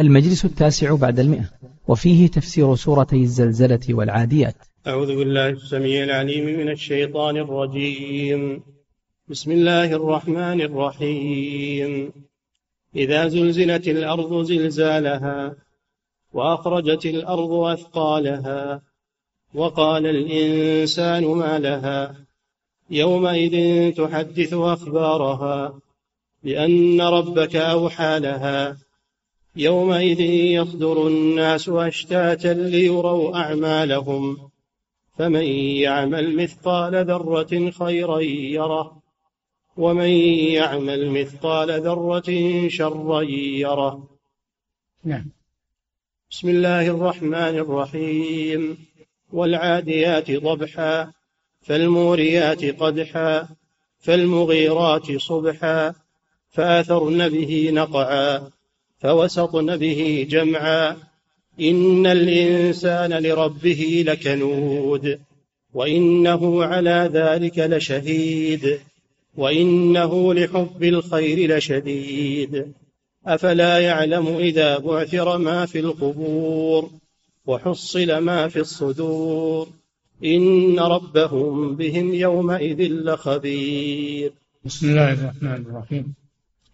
المجلس التاسع بعد المئة وفيه تفسير سورتي الزلزلة والعاديات. أعوذ بالله السميع العليم من الشيطان الرجيم. بسم الله الرحمن الرحيم. إذا زلزلت الأرض زلزالها وأخرجت الأرض أثقالها وقال الإنسان ما لها؟ يومئذ تحدث أخبارها بأن ربك أوحى لها. يومئذ يصدر الناس أشتاتا ليروا أعمالهم فمن يعمل مثقال ذرة خيرا يره ومن يعمل مثقال ذرة شرا يره. نعم. بسم الله الرحمن الرحيم. والعاديات ضبحا فالموريات قدحا فالمغيرات صبحا فآثرن به نقعا. فوسطن به جمعا. إن الإنسان لربه لكنود وإنه على ذلك لشهيد وإنه لحب الخير لشديد. أفلا يعلم إذا بعثر ما في القبور وحصل ما في الصدور. إن ربهم بهم يومئذ لخبير. بسم الله الرحمن الرحيم.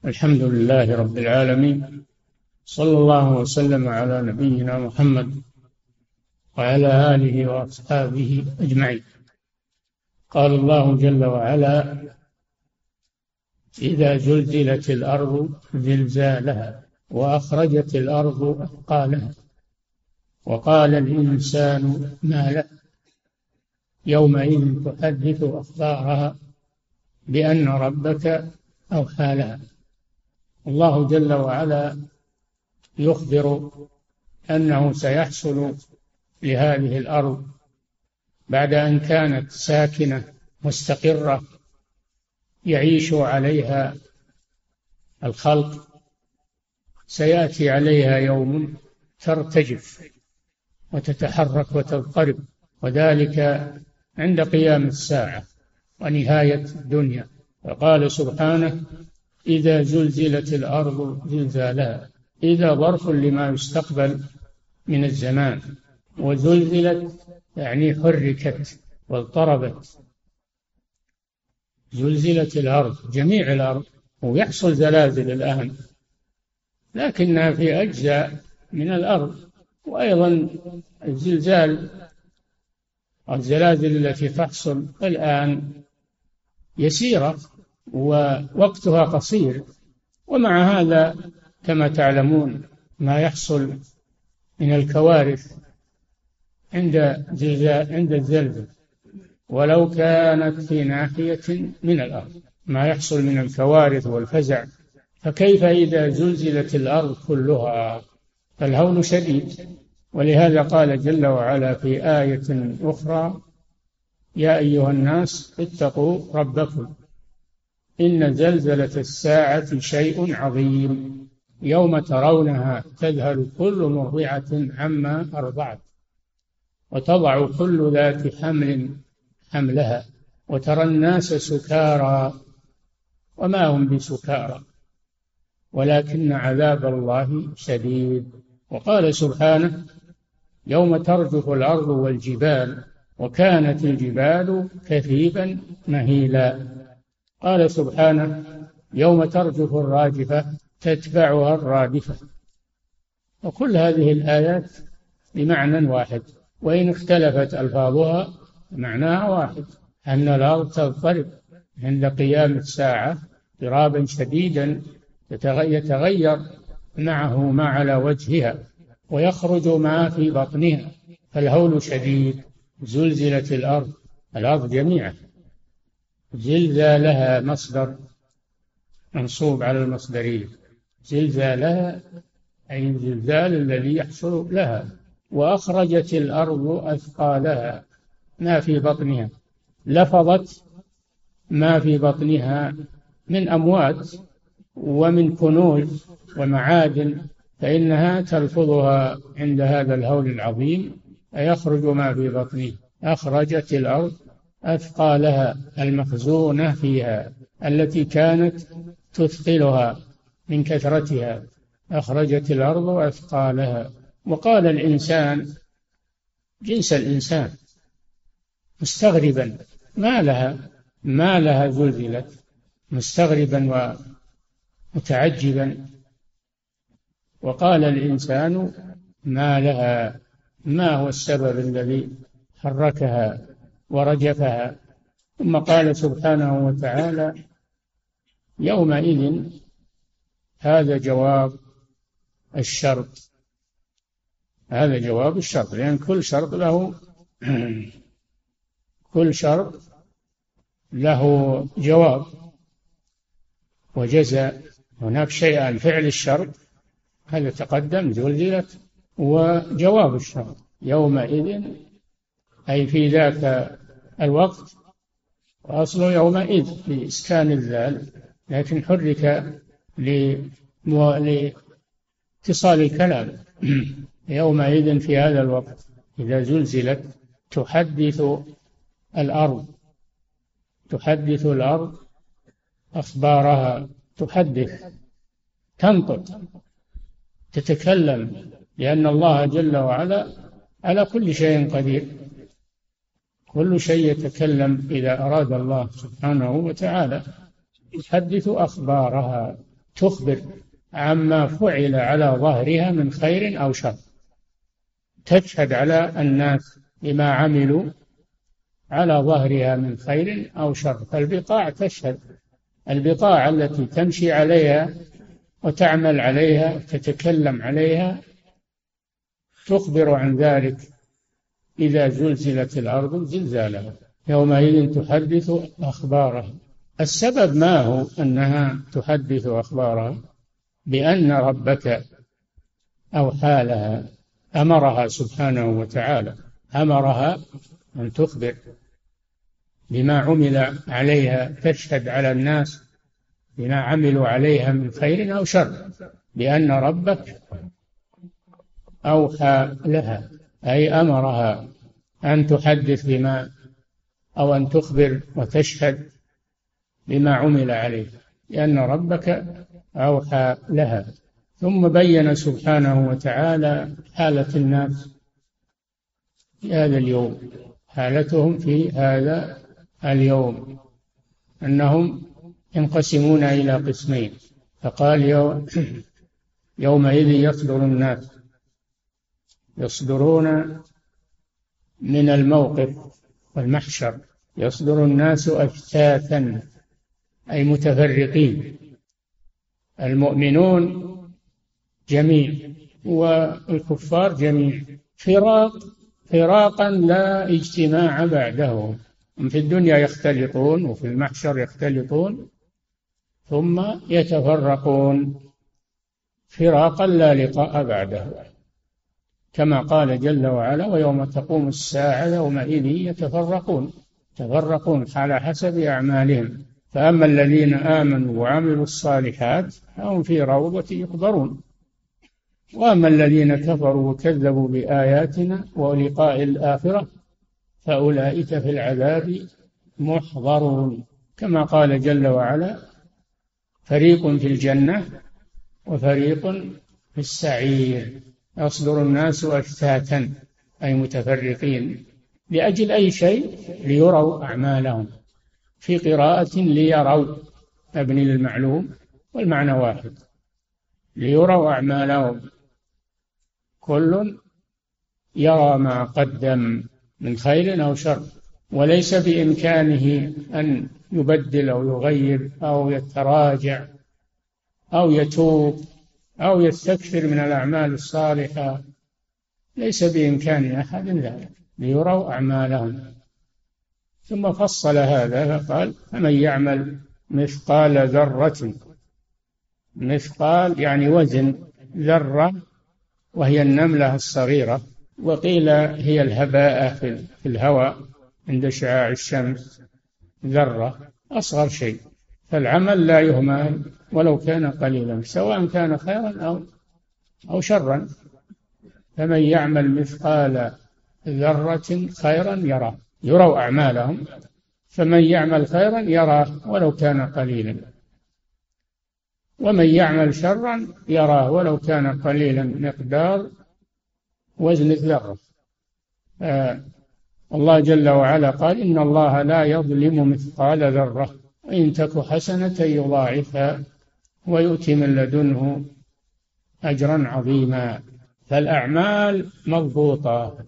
الحمد لله رب العالمين. صلى الله وسلم على نبينا محمد وعلى آله وأصحابه أجمعين. قال الله جل وعلا إذا زلزلت الأرض زلزالها وأخرجت الأرض أثقالها وقال الإنسان ما له؟ يومئذ تحدث أخبارها بأن ربك أوحى لها. الله جل وعلا يخبر أنه سيحصل لهذه الأرض بعد أن كانت ساكنة مستقرة يعيش عليها الخلق سيأتي عليها يوم ترتجف وتتحرك وتضطرب وذلك عند قيام الساعة ونهاية الدنيا. وقال سبحانه إذا زلزلت الأرض زلزالها إذا ظرف لما يستقبل من الزمان وزلزلت يعني حركت واضطربت. زلزلت الأرض جميع الأرض ويحصل زلازل الآن. لكنها في أجزاء من الأرض. وأيضا الزلزال الزلازل التي تحصل الآن يسيرة ووقتها قصير. ومع هذا كما تعلمون ما يحصل من الكوارث عند عند الزلزل ولو كانت في ناحية من الأرض. ما يحصل من الكوارث والفزع. فكيف إذا زلزلت الأرض كلها؟ فالهول شديد. ولهذا قال جل وعلا في آية أخرى يا أيها الناس اتقوا ربكم. إن زلزلة الساعة شيء عظيم. يوم ترونها تذهل كل مرضعة عما أرضعت وتضع كل ذات حمل حملها وترى الناس سكارى وما هم بسكارى ولكن عذاب الله شديد. وقال سبحانه يوم ترجف الأرض والجبال وكانت الجبال كثيبا مهيلا. قال سبحانه يوم ترجف الراجفة تتبعها الرادفة. وكل هذه الآيات بمعنى واحد وإن اختلفت ألفاظها معناها واحد أن الأرض تضطرب عند قيام الساعة اضطرابا شديدا يتغير معه ما على وجهها ويخرج ما في بطنها فالهول شديد زلزلت الأرض الأرض جميعا. زلزالها مصدر منصوب على المصدرية زلزالها أي الزلزال الذي يحصل لها. وأخرجت الأرض أثقالها. ما في بطنها. لفظت ما في بطنها من أموات ومن كنوز ومعادن فإنها تلفظها عند هذا الهول العظيم أيخرج ما في بطنه. أخرجت الأرض أثقالها المخزونة فيها التي كانت تثقلها. من كثرتها أخرجت الأرض أثقالها وقال الإنسان جنس الإنسان مستغربا ما لها ما لها زلزلت مستغربا ومتعجبا. وقال الإنسان ما لها ما هو السبب الذي حركها ورجفها؟ ثم قال سبحانه وتعالى يومئذ هذا جواب الشرط. هذا جواب الشرط لأن كل شرط له كل شرط له جواب وجزاء. هناك شيئان فعل الشرط هذا تقدم زلزلت وجواب الشرط. يومئذ أي في ذاك الوقت وأصل يومئذ بإسكان الذال لكن حرك لاتصال الكلام. يومئذ في هذا الوقت إذا زلزلت تحدث الأرض. تحدث الأرض أخبارها تحدث تنطق تتكلم لأن الله جل وعلا على كل شيء قدير. كل شيء يتكلم إذا أراد الله سبحانه وتعالى. تحدث أخبارها. تخبر عما فعل على ظهرها من خير أو شر. تشهد على الناس بما عملوا على ظهرها من خير أو شر. فالبقاع تشهد البقاع التي تمشي عليها وتعمل عليها تتكلم عليها تخبر عن ذلك إذا زلزلت الأرض زلزالها يومئذ تحدث أخبارها. السبب ما هو أنها تحدث أخبارها بأن ربك أوحى لها أمرها سبحانه وتعالى أمرها أن تخبر بما عمل عليها تشهد على الناس بما عملوا عليها من خير أو شر بأن ربك أوحى لها أي أمرها أن تحدث بما أو أن تخبر وتشهد بما عمل عليه لأن ربك أوحى لها. ثم بين سبحانه وتعالى حالة الناس في هذا اليوم. حالتهم في هذا اليوم. أنهم ينقسمون إلى قسمين. فقال يوم يومئذ يصدر الناس. يصدرون من الموقف والمحشر. يصدر الناس أشتاتا. أي متفرقين. المؤمنون جميع والكفار جميع. فراق فراقا لا اجتماع بعده في الدنيا يختلطون وفي المحشر يختلطون ثم يتفرقون. فراقا لا لقاء بعده كما قال جل وعلا ويوم تقوم الساعة يومئذ يتفرقون. يتفرقون على حسب أعمالهم. فأما الذين آمنوا وعملوا الصالحات فهم في روضة يحضرون. وأما الذين كفروا وكذبوا بآياتنا ولقاء الآخرة فأولئك في العذاب محضرون. كما قال جل وعلا فريق في الجنة وفريق في السعير. يصدر الناس أشتاتا أي متفرقين لأجل أي شيء ليروا أعمالهم. في قراءة ليروا مبني للمعلوم والمعنى واحد ليروا أعمالهم. كل يرى ما قدم من خير أو شر وليس بإمكانه أن يبدل أو يغير أو يتراجع أو يتوب أو يستكثر من الأعمال الصالحة. ليس بإمكان أحد ذلك. ليروا أعمالهم. ثم فصل هذا فقال فمن يعمل مثقال ذرة مثقال يعني وزن ذرة وهي النملة الصغيرة وقيل هي الهباء في الهواء عند شعاع الشمس ذرة أصغر شيء. فالعمل لا يهمل ولو كان قليلا سواء كان خيرا أو أو شرا. فمن يعمل مثقال ذرة خيرا يراه. يروا أعمالهم فمن يعمل خيرا يراه ولو كان قليلا. ومن يعمل شرا يراه ولو كان قليلا مقدار وزن الذرة. آه الله جل وعلا قال إن الله لا يظلم مثقال ذرة. إن تك حسنة يضاعفها ويؤتي من لدنه أجرا عظيما. فالأعمال مضبوطة.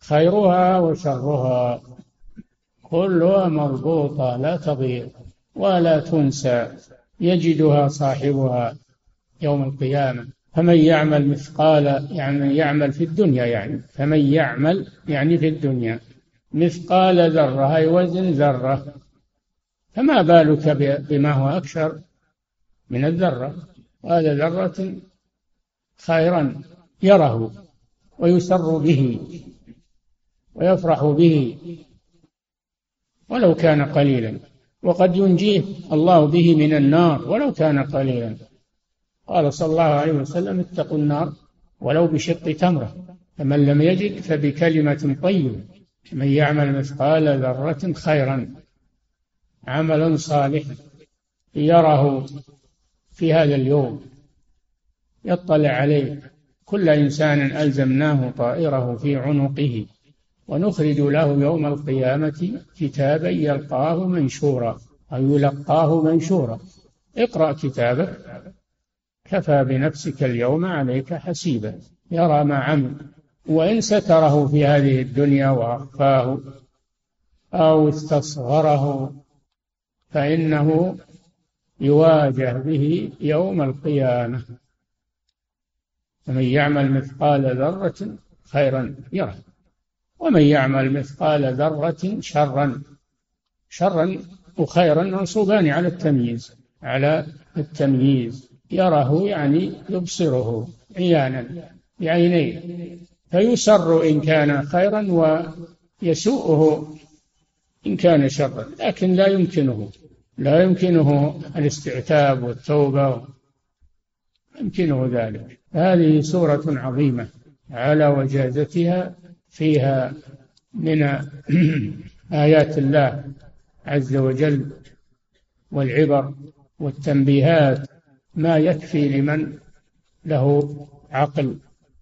خيرها وشرها. كلها مضبوطة لا تضيع ولا تنسى. يجدها صاحبها يوم القيامة. فمن يعمل مثقال يعني يعمل في الدنيا يعني. فمن يعمل يعني في الدنيا. مثقال ذرة هي وزن ذرة. فما بالك بما هو أكثر من الذرة؟ هذا ذرة خيرا يره ويسر به. ويفرح به ولو كان قليلا. وقد ينجيه الله به من النار ولو كان قليلا. قال صلى الله عليه وسلم اتقوا النار ولو بشق تمرة فمن لم يجد فبكلمة طيبة من يعمل مثقال ذرة خيرا عملا صالحا يره في هذا اليوم. يطلع عليه كل إنسان ألزمناه طائره في عنقه. ونخرج له يوم القيامة كتابا يلقاه منشورا أو يلقاه منشورا. اقرأ كتابك. كفى بنفسك اليوم عليك حسيبا. يرى ما عمل وإن ستره في هذه الدنيا وأخفاه أو استصغره فإنه يواجه به يوم القيامة. ومن يعمل مثقال ذرة خيرا يره. ومن يعمل مثقال ذرة شرا. شرا وخيرا منصوبان على التمييز على التمييز. يره يعني يبصره عيانا بعينيه. فيسر إن كان خيرا ويسوءه إن كان شرا لكن لا يمكنه. لا يمكنه الاستعتاب والتوبة. يمكنه ذلك. هذه سورة عظيمة على وجازتها فيها من آيات الله عز وجل والعبر والتنبيهات ما يكفي لمن له عقل.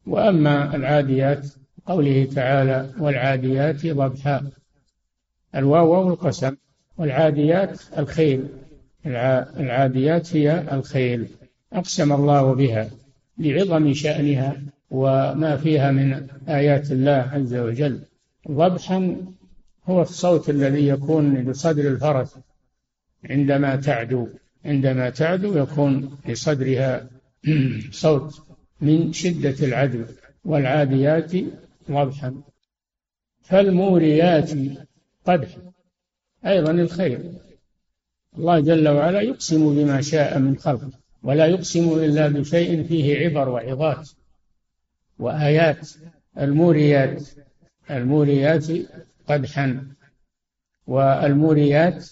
وأما العاديات قوله تعالى والعاديات ضبحا الواو والقسم والعاديات الخيل. العاديات هي الخيل. أقسم الله بها لعظم شأنها وما فيها من آيات الله عز وجل. ضبحا هو الصوت الذي يكون لصدر الفرس عندما تعدو. عندما تعدو يكون لصدرها صوت من شدة العدو والعاديات ضبحا. فالموريات قدحا أيضا الخير. الله جل وعلا يقسم بما شاء من خلقه ولا يقسم إلا بشيء فيه عبر وعظات. وآيات الموريات. الموريات قدحا والموريات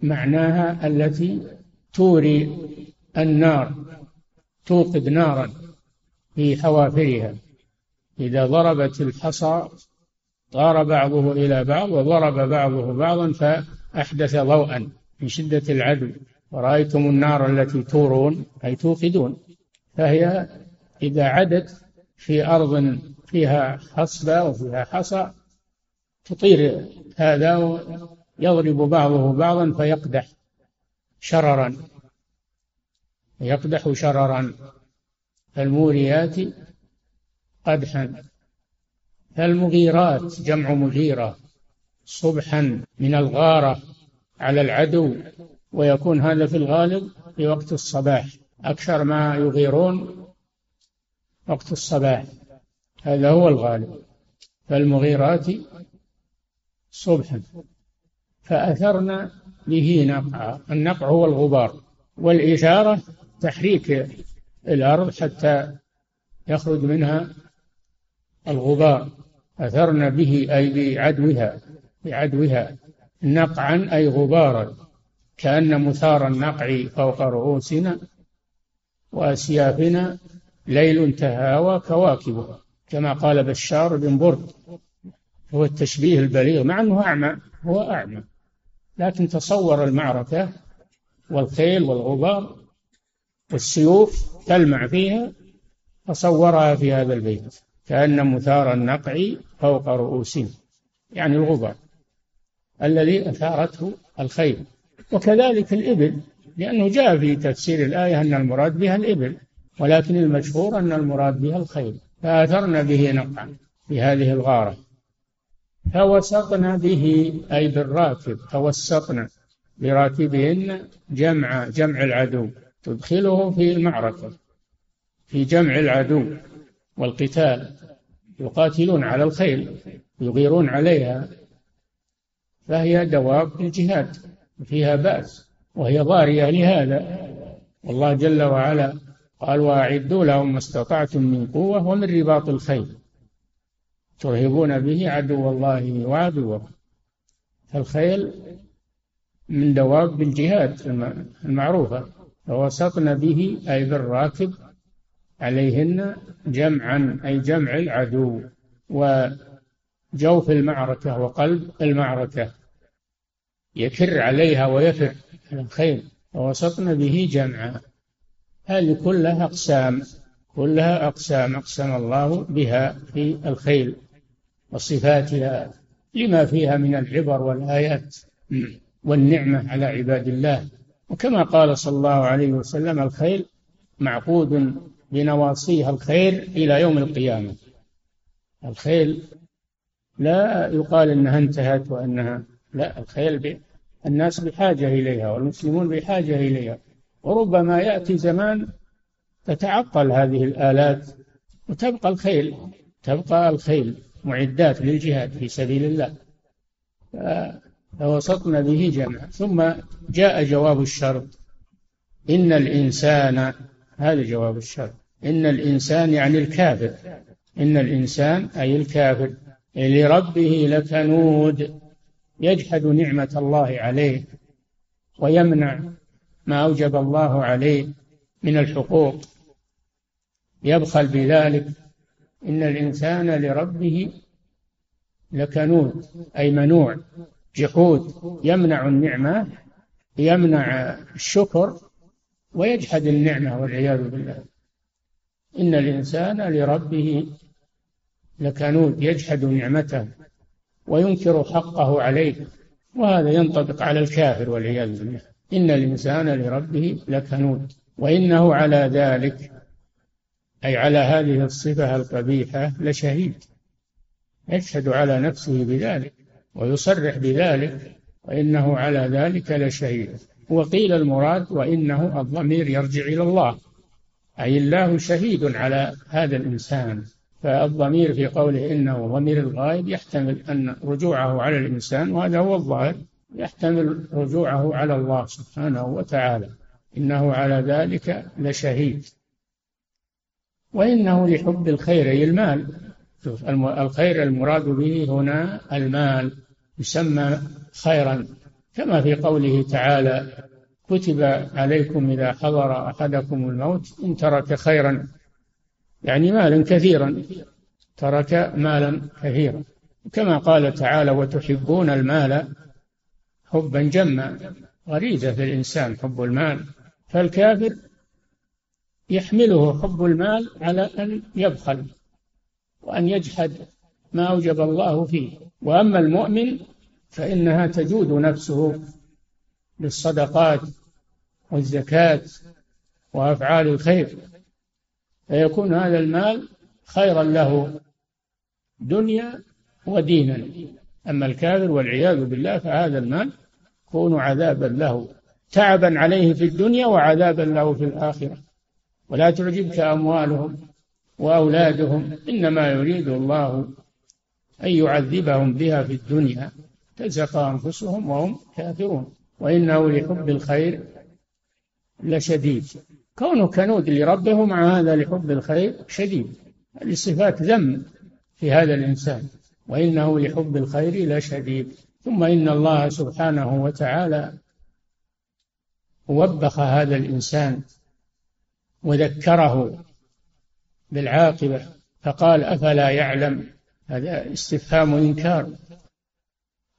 معناها التي توري النار توقد نارا في حوافرها. إذا ضربت الحصى طار بعضه إلى بعض وضرب بعضه بعضا فأحدث ضوءا من شدة العدو. ورأيتم النار التي تورون أي توقدون فهي إذا عدت في أرض فيها حصبة وفيها حصى تطير هذا ويضرب بعضه بعضا فيقدح شررا. يقدح شررا. فالموريات قدحا. فالمغيرات جمع مغيرة. صبحا من الغارة على العدو. ويكون هذا في الغالب في وقت الصباح. أكثر ما يغيرون وقت الصباح. هذا هو الغالب. فالمغيرات صبحا. فأثرن به نقعا النقع هو الغبار. والإشارة تحريك الأرض حتى يخرج منها الغبار. أثرن به أي بعدوها بعدوها. نقعا أي غبارا. كأن مثار النقع فوق رؤوسنا وأسيافنا ليل تهاوى كواكبه كما قال بشار بن برد هو التشبيه البليغ مع أنه أعمى هو أعمى. لكن تصور المعركة والخيل والغبار والسيوف تلمع فيها فصورها في هذا البيت كأن مثار النقع فوق رؤوسهم يعني الغبار الذي أثارته الخيل. وكذلك الإبل لأنه جاء في تفسير الآية أن المراد بها الإبل. ولكن المشهور أن المراد بها الخيل فأثرن به نقعا في هذه الغارة. فوسطن به أي بالراكب توسطن براكبهن جمع جمع العدو تدخله في المعركة في جمع العدو والقتال. يقاتلون على الخيل يغيرون عليها فهي دواب الجهاد فيها بأس وهي ضارية لهذا. والله جل وعلا قال وأعدوا لهم ما استطعتم من قوة ومن رباط الخيل. ترهبون به عدو الله وعدوه. فالخيل من دواب الجهاد المعروفة فوسطن به أي بالراكب عليهن جمعا أي جمع العدو وجوف المعركة وقلب المعركة. يكر عليها ويفر الخيل. ووسطن به جمعا. هذه كلها أقسام كلها أقسام أقسم الله بها في الخيل وصفاتها لما فيها من العبر والآيات والنعمة على عباد الله. وكما قال صلى الله عليه وسلم الخيل معقود بنواصيها الخير إلى يوم القيامة. الخيل لا يقال إنها انتهت وإنها لا الخيل الناس بحاجة إليها والمسلمون بحاجة إليها. وربما يأتي زمان تتعطل هذه الآلات وتبقى الخيل تبقى الخيل معدات للجهاد في سبيل الله. فوسطنا به جمع. ثم جاء جواب الشرط. إن الإنسان هذا جواب الشرط. إن الإنسان يعني الكافر. إن الإنسان أي الكافر. لربه لكنود يجحد نعمة الله عليه ويمنع ما أوجب الله عليه من الحقوق. يبخل بذلك إن الإنسان لربه لكنود أي منوع جحود. يمنع النعمة يمنع الشكر ويجحد النعمة والعياذ بالله. إن الإنسان لربه لكنود يجحد نعمته وينكر حقه عليه وهذا ينطبق على الكافر والعياذ بالله. إن الإنسان لربه لكنود وإنه على ذلك أي على هذه الصفة القبيحة لشهيد يشهد على نفسه بذلك ويصرح بذلك وإنه على ذلك لشهيد. وقيل المراد وإنه الضمير يرجع إلى الله أي الله شهيد على هذا الإنسان. فالضمير في قوله إنه ضمير الغائب يحتمل أن رجوعه على الإنسان وهذا هو الظاهر. يحتمل رجوعه على الله سبحانه وتعالى. إنه على ذلك لشهيد. وإنه لحب الخير أي المال. الخير المراد به هنا المال. يسمى خيرا. كما في قوله تعالى كتب عليكم إذا حضر أحدكم الموت إن ترك خيرا. يعني مالا كثيرا. ترك مالا كثيرا. كما قال تعالى وتحبون المال حبا جما غريزة في الإنسان حب المال. فالكافر يحمله حب المال على أن يبخل وأن يجحد ما أوجب الله فيه. وأما المؤمن فإنها تجود نفسه بالصدقات والزكاة وأفعال الخير. فيكون هذا المال خيرا له دنيا ودينا. أما الكافر والعياذ بالله فهذا المال يكون عذابا له تعبا عليه في الدنيا وعذابا له في الآخرة. ولا تعجبك أموالهم وأولادهم إنما يريد الله أن يعذبهم بها في الدنيا. تزق أنفسهم وهم كافرون. وإنه لحب الخير لشديد. كونه كنود لربه مع هذا لحب الخير شديد. هذه صفات ذم في هذا الإنسان. وإنه لحب الخير لشديد. ثم إن الله سبحانه وتعالى وبخ هذا الإنسان وذكره بالعاقبة فقال أفلا يعلم؟ هذا استفهام إنكار.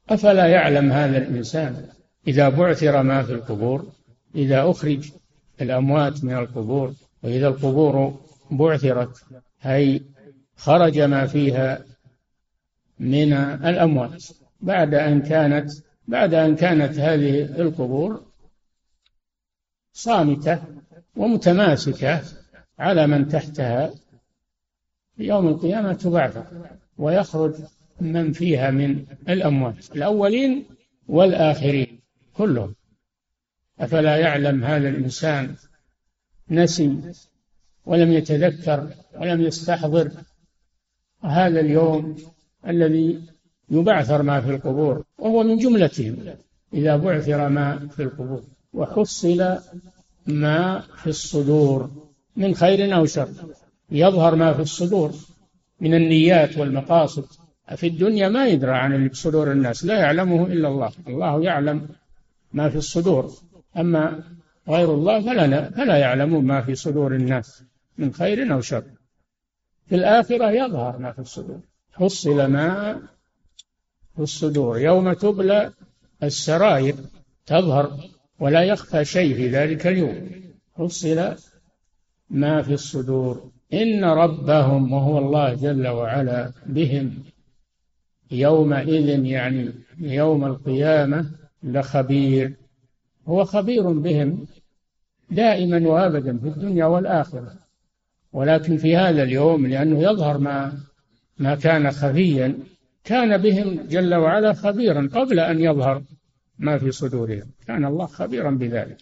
أفلا يعلم هذا الإنسان؟ إذا بعثر ما في القبور إذا أخرج الأموات من القبور وإذا القبور بعثرت أي خرج ما فيها من الأموات. بعد أن كانت بعد أن كانت هذه القبور صامتة ومتماسكة على من تحتها في يوم القيامة تبعثر ويخرج من فيها من الأموات الأولين والآخرين كلهم. أفلا يعلم هذا الإنسان نسي ولم يتذكر ولم يستحضر هذا اليوم الذي يبعثر ما في القبور وهو من جملتهم إذا بعثر ما في القبور وحصل ما في الصدور من خير أو شر يظهر ما في الصدور من النيات والمقاصد. في الدنيا ما يدرى عن بصدور الناس لا يعلمه إلا الله الله يعلم ما في الصدور. أما غير الله فلا, فلا يعلمون ما في صدور الناس من خير أو شر. في الآخرة يظهر ما في الصدور حصل ما الصدور. يوم تبلى السرائر تظهر ولا يخفى شيء في ذلك اليوم. حصل ما في الصدور. إن ربهم وهو الله جل وعلا بهم يومئذ يعني يوم القيامة لخبير. هو خبير بهم دائما وأبدا في الدنيا والآخرة. ولكن في هذا اليوم لأنه يظهر ما ما كان خفيا كان بهم جل وعلا خبيرا قبل أن يظهر ما في صدورهم. كان الله خبيرا بذلك.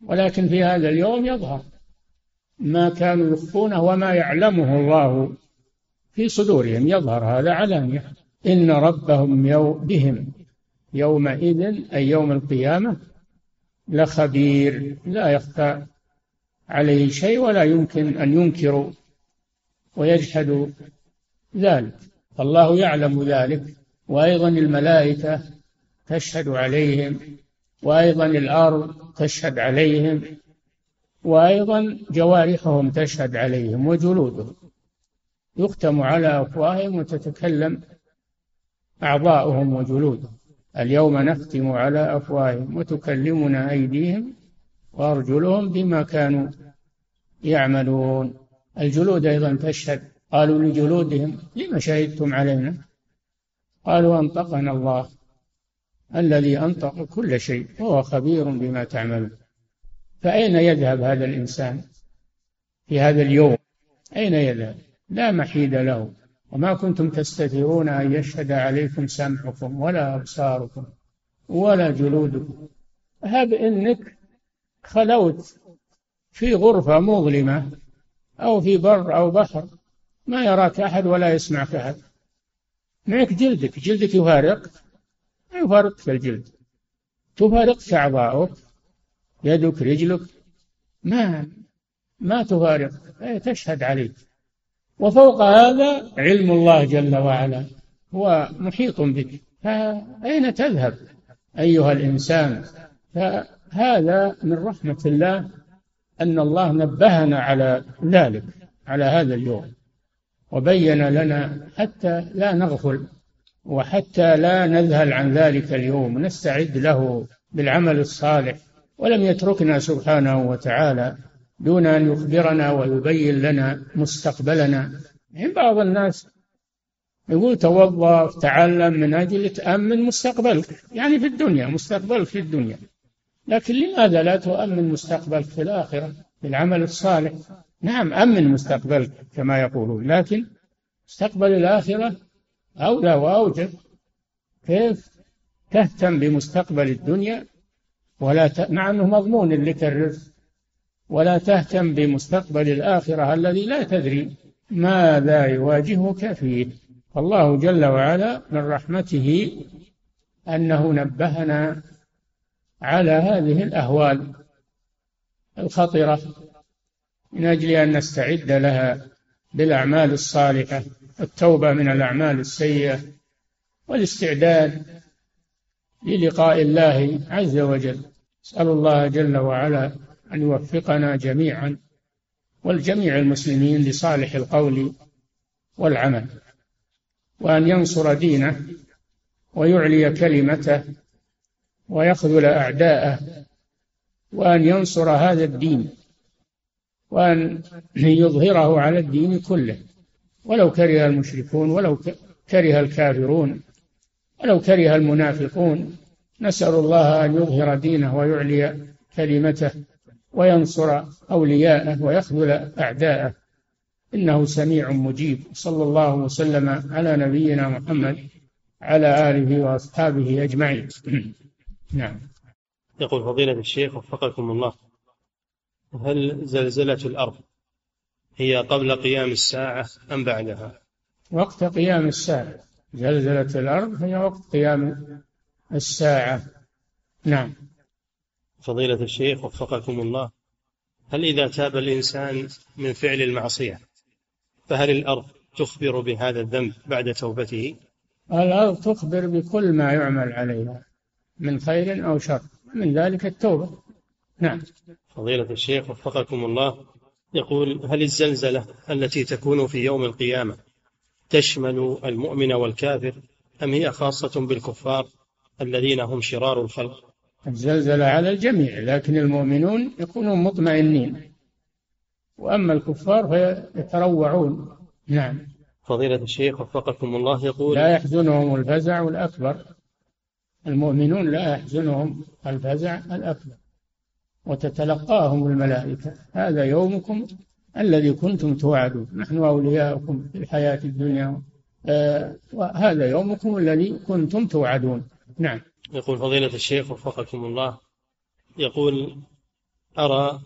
ولكن في هذا اليوم يظهر ما كانوا يخفونه وما يعلمه الله في صدورهم. يظهر هذا علانية. إن ربهم يو بهم يومئذ أي يوم القيامة لخبير. لا يخفى عليه شيء ولا يمكن أن ينكروا ويجحدوا ذلك. فالله يعلم ذلك وأيضا الملائكة تشهد عليهم وأيضا الأرض تشهد عليهم وأيضا جوارحهم تشهد عليهم وجلودهم. يختم على أفواههم وتتكلم أعضاؤهم وجلودهم. اليوم نختم على أفواههم وتكلمنا أيديهم وأرجلهم بما كانوا يعملون. الجلود أيضا تشهد قالوا لجلودهم لم شهدتم علينا؟ قالوا أنطقنا الله الذي أنطق كل شيء وهو خبير بما تعملون. فأين يذهب هذا الإنسان في هذا اليوم؟ أين يذهب؟ لا محيد له. وما كنتم تستترون أن يشهد عليكم سمعكم ولا أبصاركم ولا جلودكم. هب إنك خلوت في غرفة مظلمة أو في بر أو بحر ما يراك أحد ولا يسمعك أحد. معك جلدك جلدك يفارق. ما يفارقك الجلد. تفارقك أعضاؤك يدك رجلك. ما ما تفارق. تشهد عليك. وفوق هذا علم الله جل وعلا. هو محيط بك. فأين تذهب أيها الإنسان؟ فهذا من رحمة الله أن الله نبهنا على ذلك على هذا اليوم. وبين لنا حتى لا نغفل وحتى لا نذهل عن ذلك اليوم نستعد له بالعمل الصالح. ولم يتركنا سبحانه وتعالى دون أن يخبرنا ويبين لنا مستقبلنا. يعني بعض الناس يقول توظف تعلم من أجل تأمن مستقبلك. يعني في الدنيا مستقبلك في الدنيا. لكن لماذا لا تؤمن مستقبلك في الآخرة بالعمل الصالح؟ نعم أمن مستقبلك كما يقولون لكن مستقبل الآخرة أولى وأوجب. كيف؟ تهتم بمستقبل الدنيا ولا ت... مع أنه مضمون لك الرزق ولا تهتم بمستقبل الآخرة الذي لا تدري ماذا يواجهك فيه. فالله جل وعلا من رحمته أنه نبهنا على هذه الأهوال الخطرة. من أجل أن نستعد لها بالأعمال الصالحة التوبة من الأعمال السيئة والاستعداد للقاء الله عز وجل. أسأل الله جل وعلا أن يوفقنا جميعا والجميع المسلمين لصالح القول والعمل وأن ينصر دينه ويعلي كلمته ويخذل أعداءه وأن ينصر هذا الدين وأن يظهره على الدين كله. ولو كره المشركون ولو كره الكافرون ولو كره المنافقون نسأل الله أن يظهر دينه ويعلي كلمته وينصر أولياءه ويخذل أعداءه. إنه سميع مجيب. صلى الله وسلم على نبينا محمد على آله وأصحابه أجمعين. نعم. يقول فضيلة الشيخ وفقكم الله. هل زلزلة الأرض هي قبل قيام الساعة أم بعدها؟ وقت قيام الساعة. زلزلة الأرض هي وقت قيام الساعة. نعم. فضيلة الشيخ وفقكم الله هل إذا تاب الإنسان من فعل المعصية فهل الأرض تخبر بهذا الذنب بعد توبته؟ الأرض تخبر بكل ما يعمل عليها من خير أو شر من ذلك التوبة. نعم. فضيلة الشيخ وفقكم الله يقول هل الزلزلة التي تكون في يوم القيامة تشمل المؤمن والكافر أم هي خاصة بالكفار الذين هم شرار الخلق؟ الزلزلة على الجميع لكن المؤمنون يكونون مطمئنين. وأما الكفار فيتروعون. نعم. فضيلة الشيخ وفقكم الله يقول لا يحزنهم الفزع الأكبر. المؤمنون لا يحزنهم الفزع الأكبر. وتتلقاهم الملائكة. هذا يومكم الذي كنتم توعدون. نحن أولياؤكم في الحياة الدنيا. آه وهذا يومكم الذي كنتم توعدون. نعم. يقول فضيلة الشيخ وفقكم الله. يقول أرى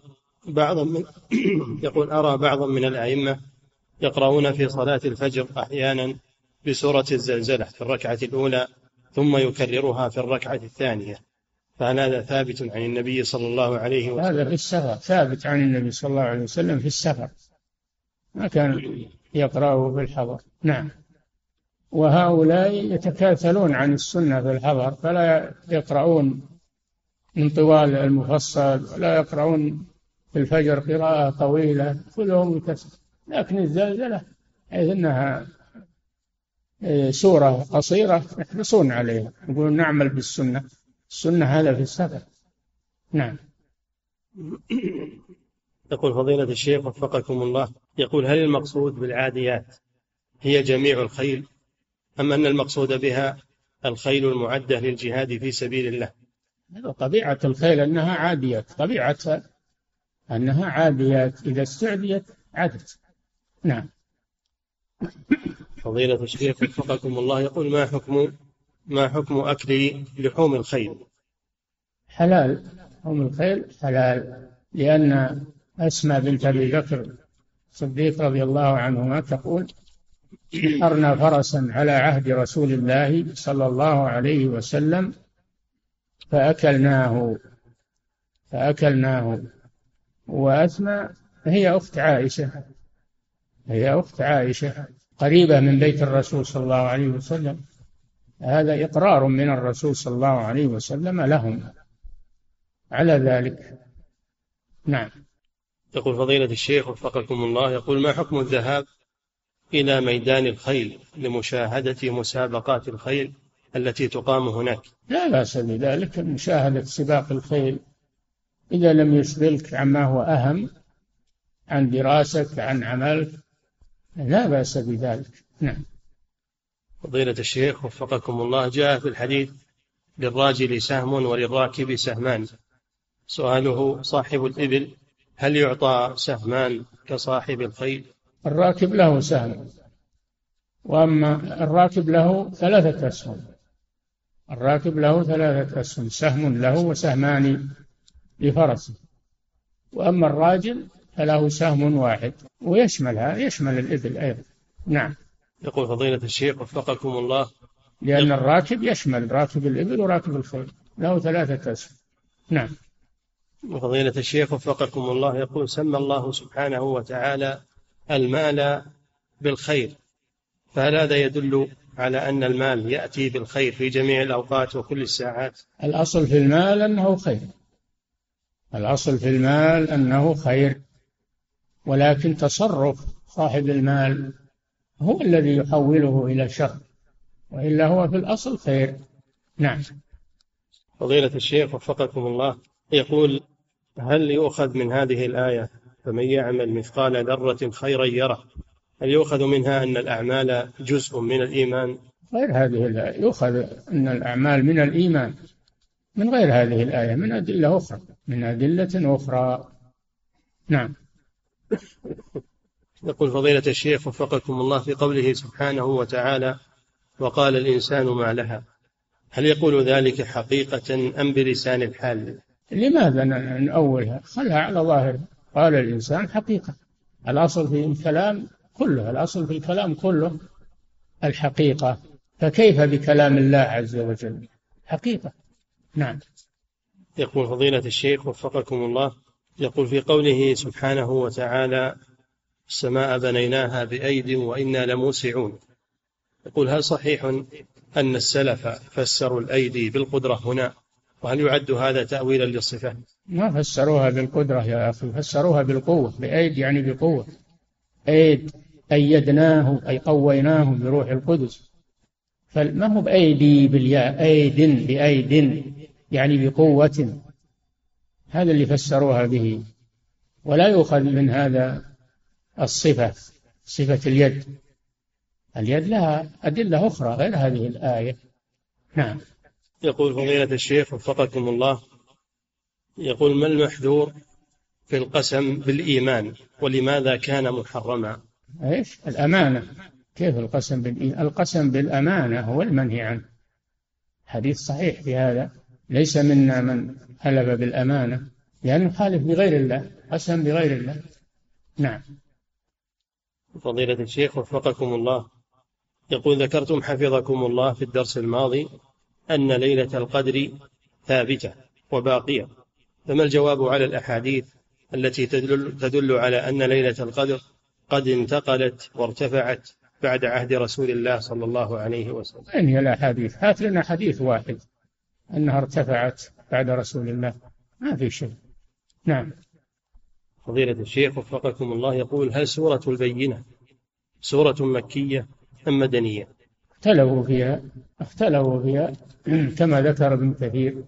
بعضا من يقول أرى بعضا من الأئمة يقرؤون في صلاة الفجر أحيانا بسورة الزلزلة في الركعة الأولى ثم يكررها في الركعة الثانية. فهل هذا ثابت عن النبي صلى الله عليه وسلم. هذا في السفر ثابت عن النبي صلى الله عليه وسلم في السفر. ما كان يقرأه في الحضر. نعم. وهؤلاء يتكاثلون عن السنة في الحضر فلا يقرؤون من طوال المفصل ولا يقرؤون في الفجر قراءة طويلة كلهم الكسر لكن الزلزلة حيث أنها آه، سورة قصيرة يحرصون عليها. يقولون نعمل بالسنة. السنة هذا في السفر نعم. يقول فضيلة الشيخ وفقكم الله يقول هل المقصود بالعاديات هي جميع الخيل؟ أم أن المقصود بها الخيل المعدة للجهاد في سبيل الله؟ طبيعة الخيل أنها عاديات طبيعتها أنها عاديات إذا استعديت عدت نعم. فضيلة الشيخ وفقكم الله يقول ما حكم ما حكم أكل لحوم الخيل؟ حلال. لحوم الخيل حلال لأن أسمى بنت أبي بكر الصديق رضي الله عنهما تقول أرنا فرسا على عهد رسول الله صلى الله عليه وسلم فأكلناه فأكلناه. وأسمى هي أخت عائشة هي أخت عائشة قريبة من بيت الرسول صلى الله عليه وسلم. هذا إقرار من الرسول صلى الله عليه وسلم لهم. على ذلك. نعم. يقول فضيلة الشيخ وفقكم الله يقول ما حكم الذهاب إلى ميدان الخيل لمشاهدة مسابقات الخيل التي تقام هناك؟ لا بأس بذلك. مشاهدة سباق الخيل إذا لم يشغلك عما هو أهم عن دراستك عن عملك لا بأس بذلك. نعم. فضيلة الشيخ وفقكم الله جاء في الحديث للراجل سهم وللراكب سهمان. سؤاله صاحب الإبل هل يعطى سهمان كصاحب الخيل؟ الراكب له سهم وأما الراكب له ثلاثة أسهم. الراكب له ثلاثة أسهم سهم له وسهمان لفرسه. وأما الراجل فله سهم واحد ويشمل هذا يشمل الإبل أيضا. نعم. يقول فضيلة الشيخ وفقكم الله. لأن الراكب يشمل راكب الإبل وراكب الخيل. له ثلاثة أسهم. نعم. فضيلة الشيخ وفقكم الله. يقول سمى الله سبحانه وتعالى المال بالخير. فهل هذا يدل على أن المال يأتي بالخير في جميع الأوقات وكل الساعات؟ الأصل في المال أنه خير. الأصل في المال أنه خير. ولكن تصرف صاحب المال هو الذي يحوله إلى شر وإلا هو في الأصل خير. نعم. فضيلة الشيخ وفقكم الله يقول هل يؤخذ من هذه الآية فمن يعمل مثقال ذرة خيرا يره هل يؤخذ منها أن الأعمال جزء من الإيمان؟ غير هذه الآية. يؤخذ أن الأعمال من الإيمان من غير هذه الآية من أدلة أخرى من أدلة أخرى. نعم. يقول فضيلة الشيخ وفقكم الله في قوله سبحانه وتعالى وقال الإنسان ما لها. هل يقول ذلك حقيقة أم بلسان الحال؟ لماذا نأولها خلها على ظاهر. قال الإنسان حقيقة. الأصل في الكلام كله الأصل في الكلام كله الحقيقة. فكيف بكلام الله عز وجل؟ حقيقة. نعم. يقول فضيلة الشيخ وفقكم الله يقول في قوله سبحانه وتعالى السماء بنيناها بأيد وإنا لموسعون. يقول هل صحيح أن السلف فسروا الأيدي بالقدرة هنا؟ وهل يعد هذا تأويلا للصفة؟ ما فسروها بالقدرة يا أخي فسروها بالقوة بأيد يعني بقوة. أيد أيدناه أي قويناه بروح القدس. فما هو بأيدي بالياء؟ أيد بأيد يعني بقوة. هذا اللي فسروها به. ولا يؤخذ من هذا الصفة صفة اليد. اليد لها أدلة أخرى غير هذه الآية. نعم. يقول فضيلة الشيخ وفقكم الله يقول ما المحذور في القسم بالإيمان ولماذا كان محرما؟ إيش؟ الأمانة. كيف القسم بالإيمان؟ القسم بالأمانة هو المنهي عنه. حديث صحيح في هذا. ليس منا من حلف بالأمانة. لأنه يعني يخالف بغير الله قسم بغير الله. نعم. فضيلة الشيخ وفقكم الله. يقول ذكرتم حفظكم الله في الدرس الماضي أن ليلة القدر ثابتة وباقية. فما الجواب على الأحاديث التي تدل, تدل على أن ليلة القدر قد انتقلت وارتفعت بعد عهد رسول الله صلى الله عليه وسلم؟ أين هي الأحاديث؟ هات لنا حديث واحد أنها ارتفعت بعد رسول الله. ما في شيء. نعم. فضيلة الشيخ وفقكم الله يقول هل سورة البينة سورة مكية أم مدنية؟ اختلفوا فيها اختلفوا فيها كما ذكر ابن كثير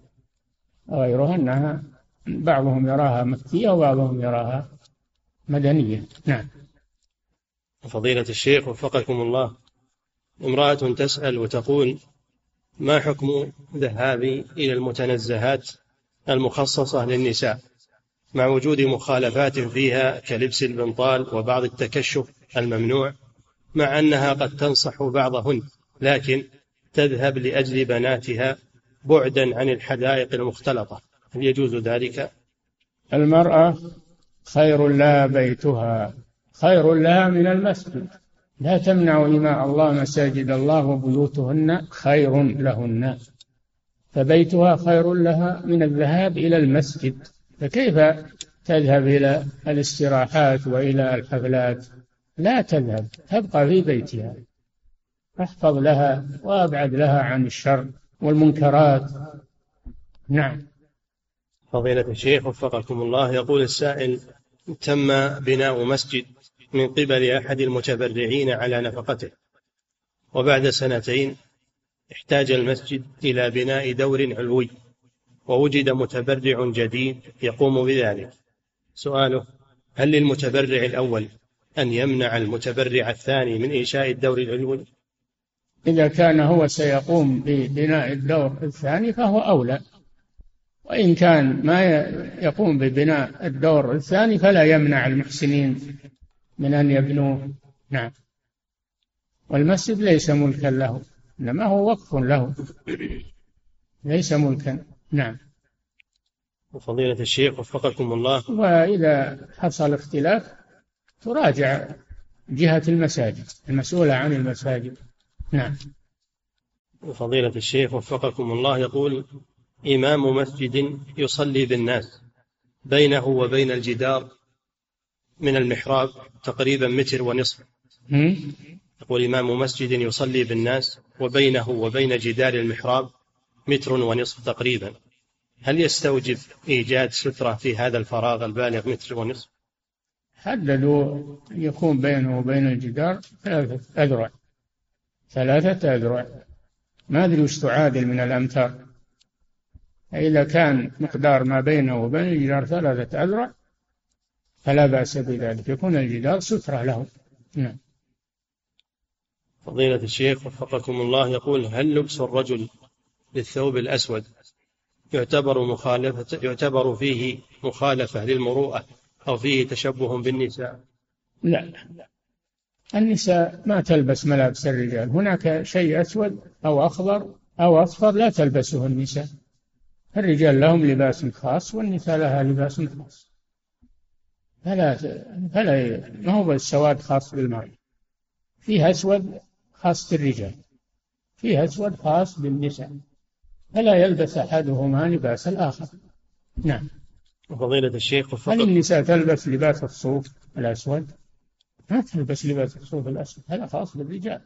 غيره أنها بعضهم يراها مكية وبعضهم يراها مدنية. نعم. فضيلة الشيخ وفقكم الله امرأة تسأل وتقول ما حكم ذهابي إلى المتنزهات المخصصة للنساء؟ مع وجود مخالفات فيها كلبس البنطال وبعض التكشف الممنوع مع أنها قد تنصح بعضهن لكن تذهب لأجل بناتها بعدا عن الحدائق المختلطة. هل يجوز ذلك؟ المرأة خير لها بيتها خير لها من المسجد. لا تمنع إماء الله مساجد الله وبيوتهن خير لهن فبيتها خير لها من الذهاب إلى المسجد. فكيف تذهب إلى الاستراحات وإلى الحفلات؟ لا تذهب تبقى في بيتها. احفظ لها وأبعد لها عن الشر والمنكرات. نعم. فضيلة الشيخ وفقكم الله يقول السائل تم بناء مسجد من قبل أحد المتبرعين على نفقته وبعد سنتين احتاج المسجد إلى بناء دور علوي. ووجد متبرع جديد يقوم بذلك. سؤاله هل للمتبرع الأول أن يمنع المتبرع الثاني من إنشاء الدور العلوي؟ إذا كان هو سيقوم ببناء الدور الثاني فهو أولى. وإن كان ما يقوم ببناء الدور الثاني فلا يمنع المحسنين من أن يبنوه. نعم. والمسجد ليس ملكا له إنما هو وقف له. ليس ملكا. نعم. وفضيلة الشيخ وفقكم الله. وإذا حصل اختلاف تراجع جهة المساجد المسؤولة عن المساجد. نعم. وفضيلة الشيخ وفقكم الله يقول إمام مسجد يصلي بالناس بينه وبين الجدار من المحراب تقريبا متر ونصف. يقول إمام مسجد يصلي بالناس وبينه وبين جدار المحراب متر ونصف تقريبا. هل يستوجب إيجاد سترة في هذا الفراغ البالغ متر ونصف؟ حددوا يكون بينه وبين الجدار ثلاثة أذرع. ثلاثة أذرع. ما أدري وش تعادل من الأمتار. إذا كان مقدار ما بينه وبين الجدار ثلاثة أذرع فلا بأس بذلك. يكون الجدار سترة له. نعم. فضيلة الشيخ وفقكم الله يقول هل لبس الرجل للثوب الأسود يعتبر مخالفة يعتبر فيه مخالفة للمروءة أو فيه تشبه بالنساء. لا. لا النساء ما تلبس ملابس الرجال. هناك شيء أسود أو أخضر أو أصفر لا تلبسه النساء. الرجال لهم لباس خاص والنساء لها لباس خاص. فلا فلا ما هو السواد خاص بالمرأة فيه أسود خاص بالرجال. فيه أسود خاص بالنساء. فلا يلبس أحدهما لباس الآخر. نعم. فضيلة الشيخ وفقط هل النساء تلبس لباس الصوف الأسود؟ ما تلبس لباس الصوف الأسود. هذا خاص بالرجال.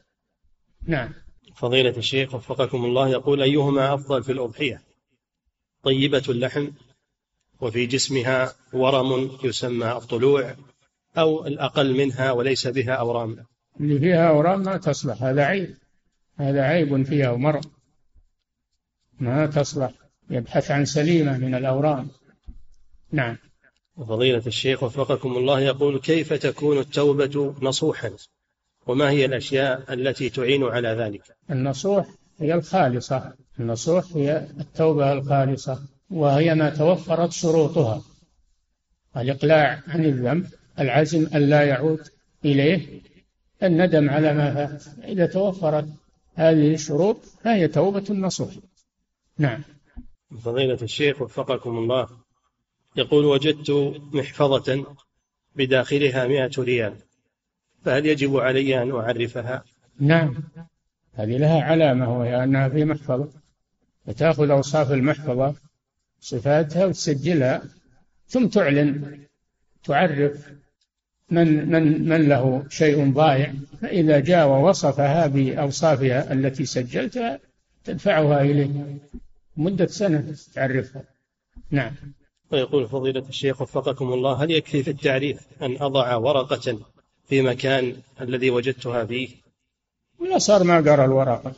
نعم. فضيلة الشيخ وفقكم الله يقول أيهما أفضل في الأضحية؟ طيبة اللحم وفي جسمها ورم يسمى الطلوع أو الأقل منها وليس بها أورام؟ اللي فيها أورام ما تصلح. هذا عيب. هذا عيب فيها ومرض ما تصلح يبحث عن سليمة من الأورام. نعم. فضيلة الشيخ وفقكم الله يقول كيف تكون التوبة نصوحا؟ وما هي الأشياء التي تعين على ذلك؟ النصوح هي الخالصة. النصوح هي التوبة الخالصة وهي ما توفرت شروطها. الإقلاع عن الذنب العزم أن لا يعود إليه الندم على ما فات. إذا توفرت هذه الشروط فهي توبة النصوح. نعم. فضيلة الشيخ وفقكم الله يقول وجدت محفظة بداخلها مئة ريال فهل يجب علي أن أعرفها؟ نعم. هذه لها علامة وهي أنها في محفظة. فتأخذ أوصاف المحفظة صفاتها وتسجلها ثم تعلن تعرف من من من له شيء ضايع فإذا جاء ووصفها بأوصافها التي سجلتها تدفعها إليه. مدة سنة تعرفها. نعم. ويقول فضيلة الشيخ وفقكم الله هل يكفي في التعريف أن أضع ورقة في مكان الذي وجدتها فيه؟ ولا صار ما قرأ الورقة.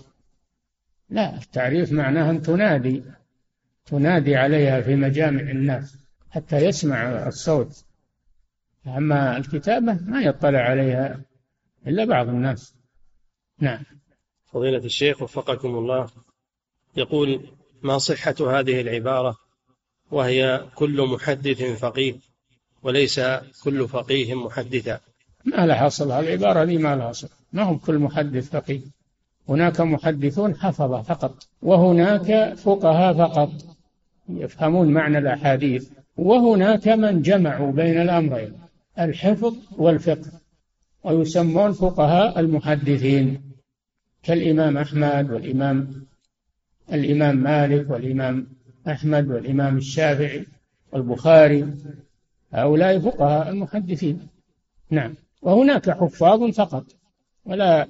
لا التعريف معناه أن تنادي تنادي عليها في مجامع الناس حتى يسمع الصوت. أما الكتابة ما يطلع عليها إلا بعض الناس. نعم. فضيلة الشيخ وفقكم الله. يقول ما صحة هذه العبارة؟ وهي كل محدث فقيه وليس كل فقيه محدثا. ما لها أصل العبارة دي ما لها أصل. ما هم كل محدث فقيه؟ هناك محدثون حفظة فقط وهناك فقهاء فقط. يفهمون معنى الأحاديث وهناك من جمعوا بين الأمرين الحفظ والفقه. ويسمون فقهاء المحدثين. كالإمام أحمد والإمام الإمام مالك والإمام أحمد والإمام الشافعي والبخاري. هؤلاء فقهاء المحدثين. نعم. وهناك حفاظ فقط ولا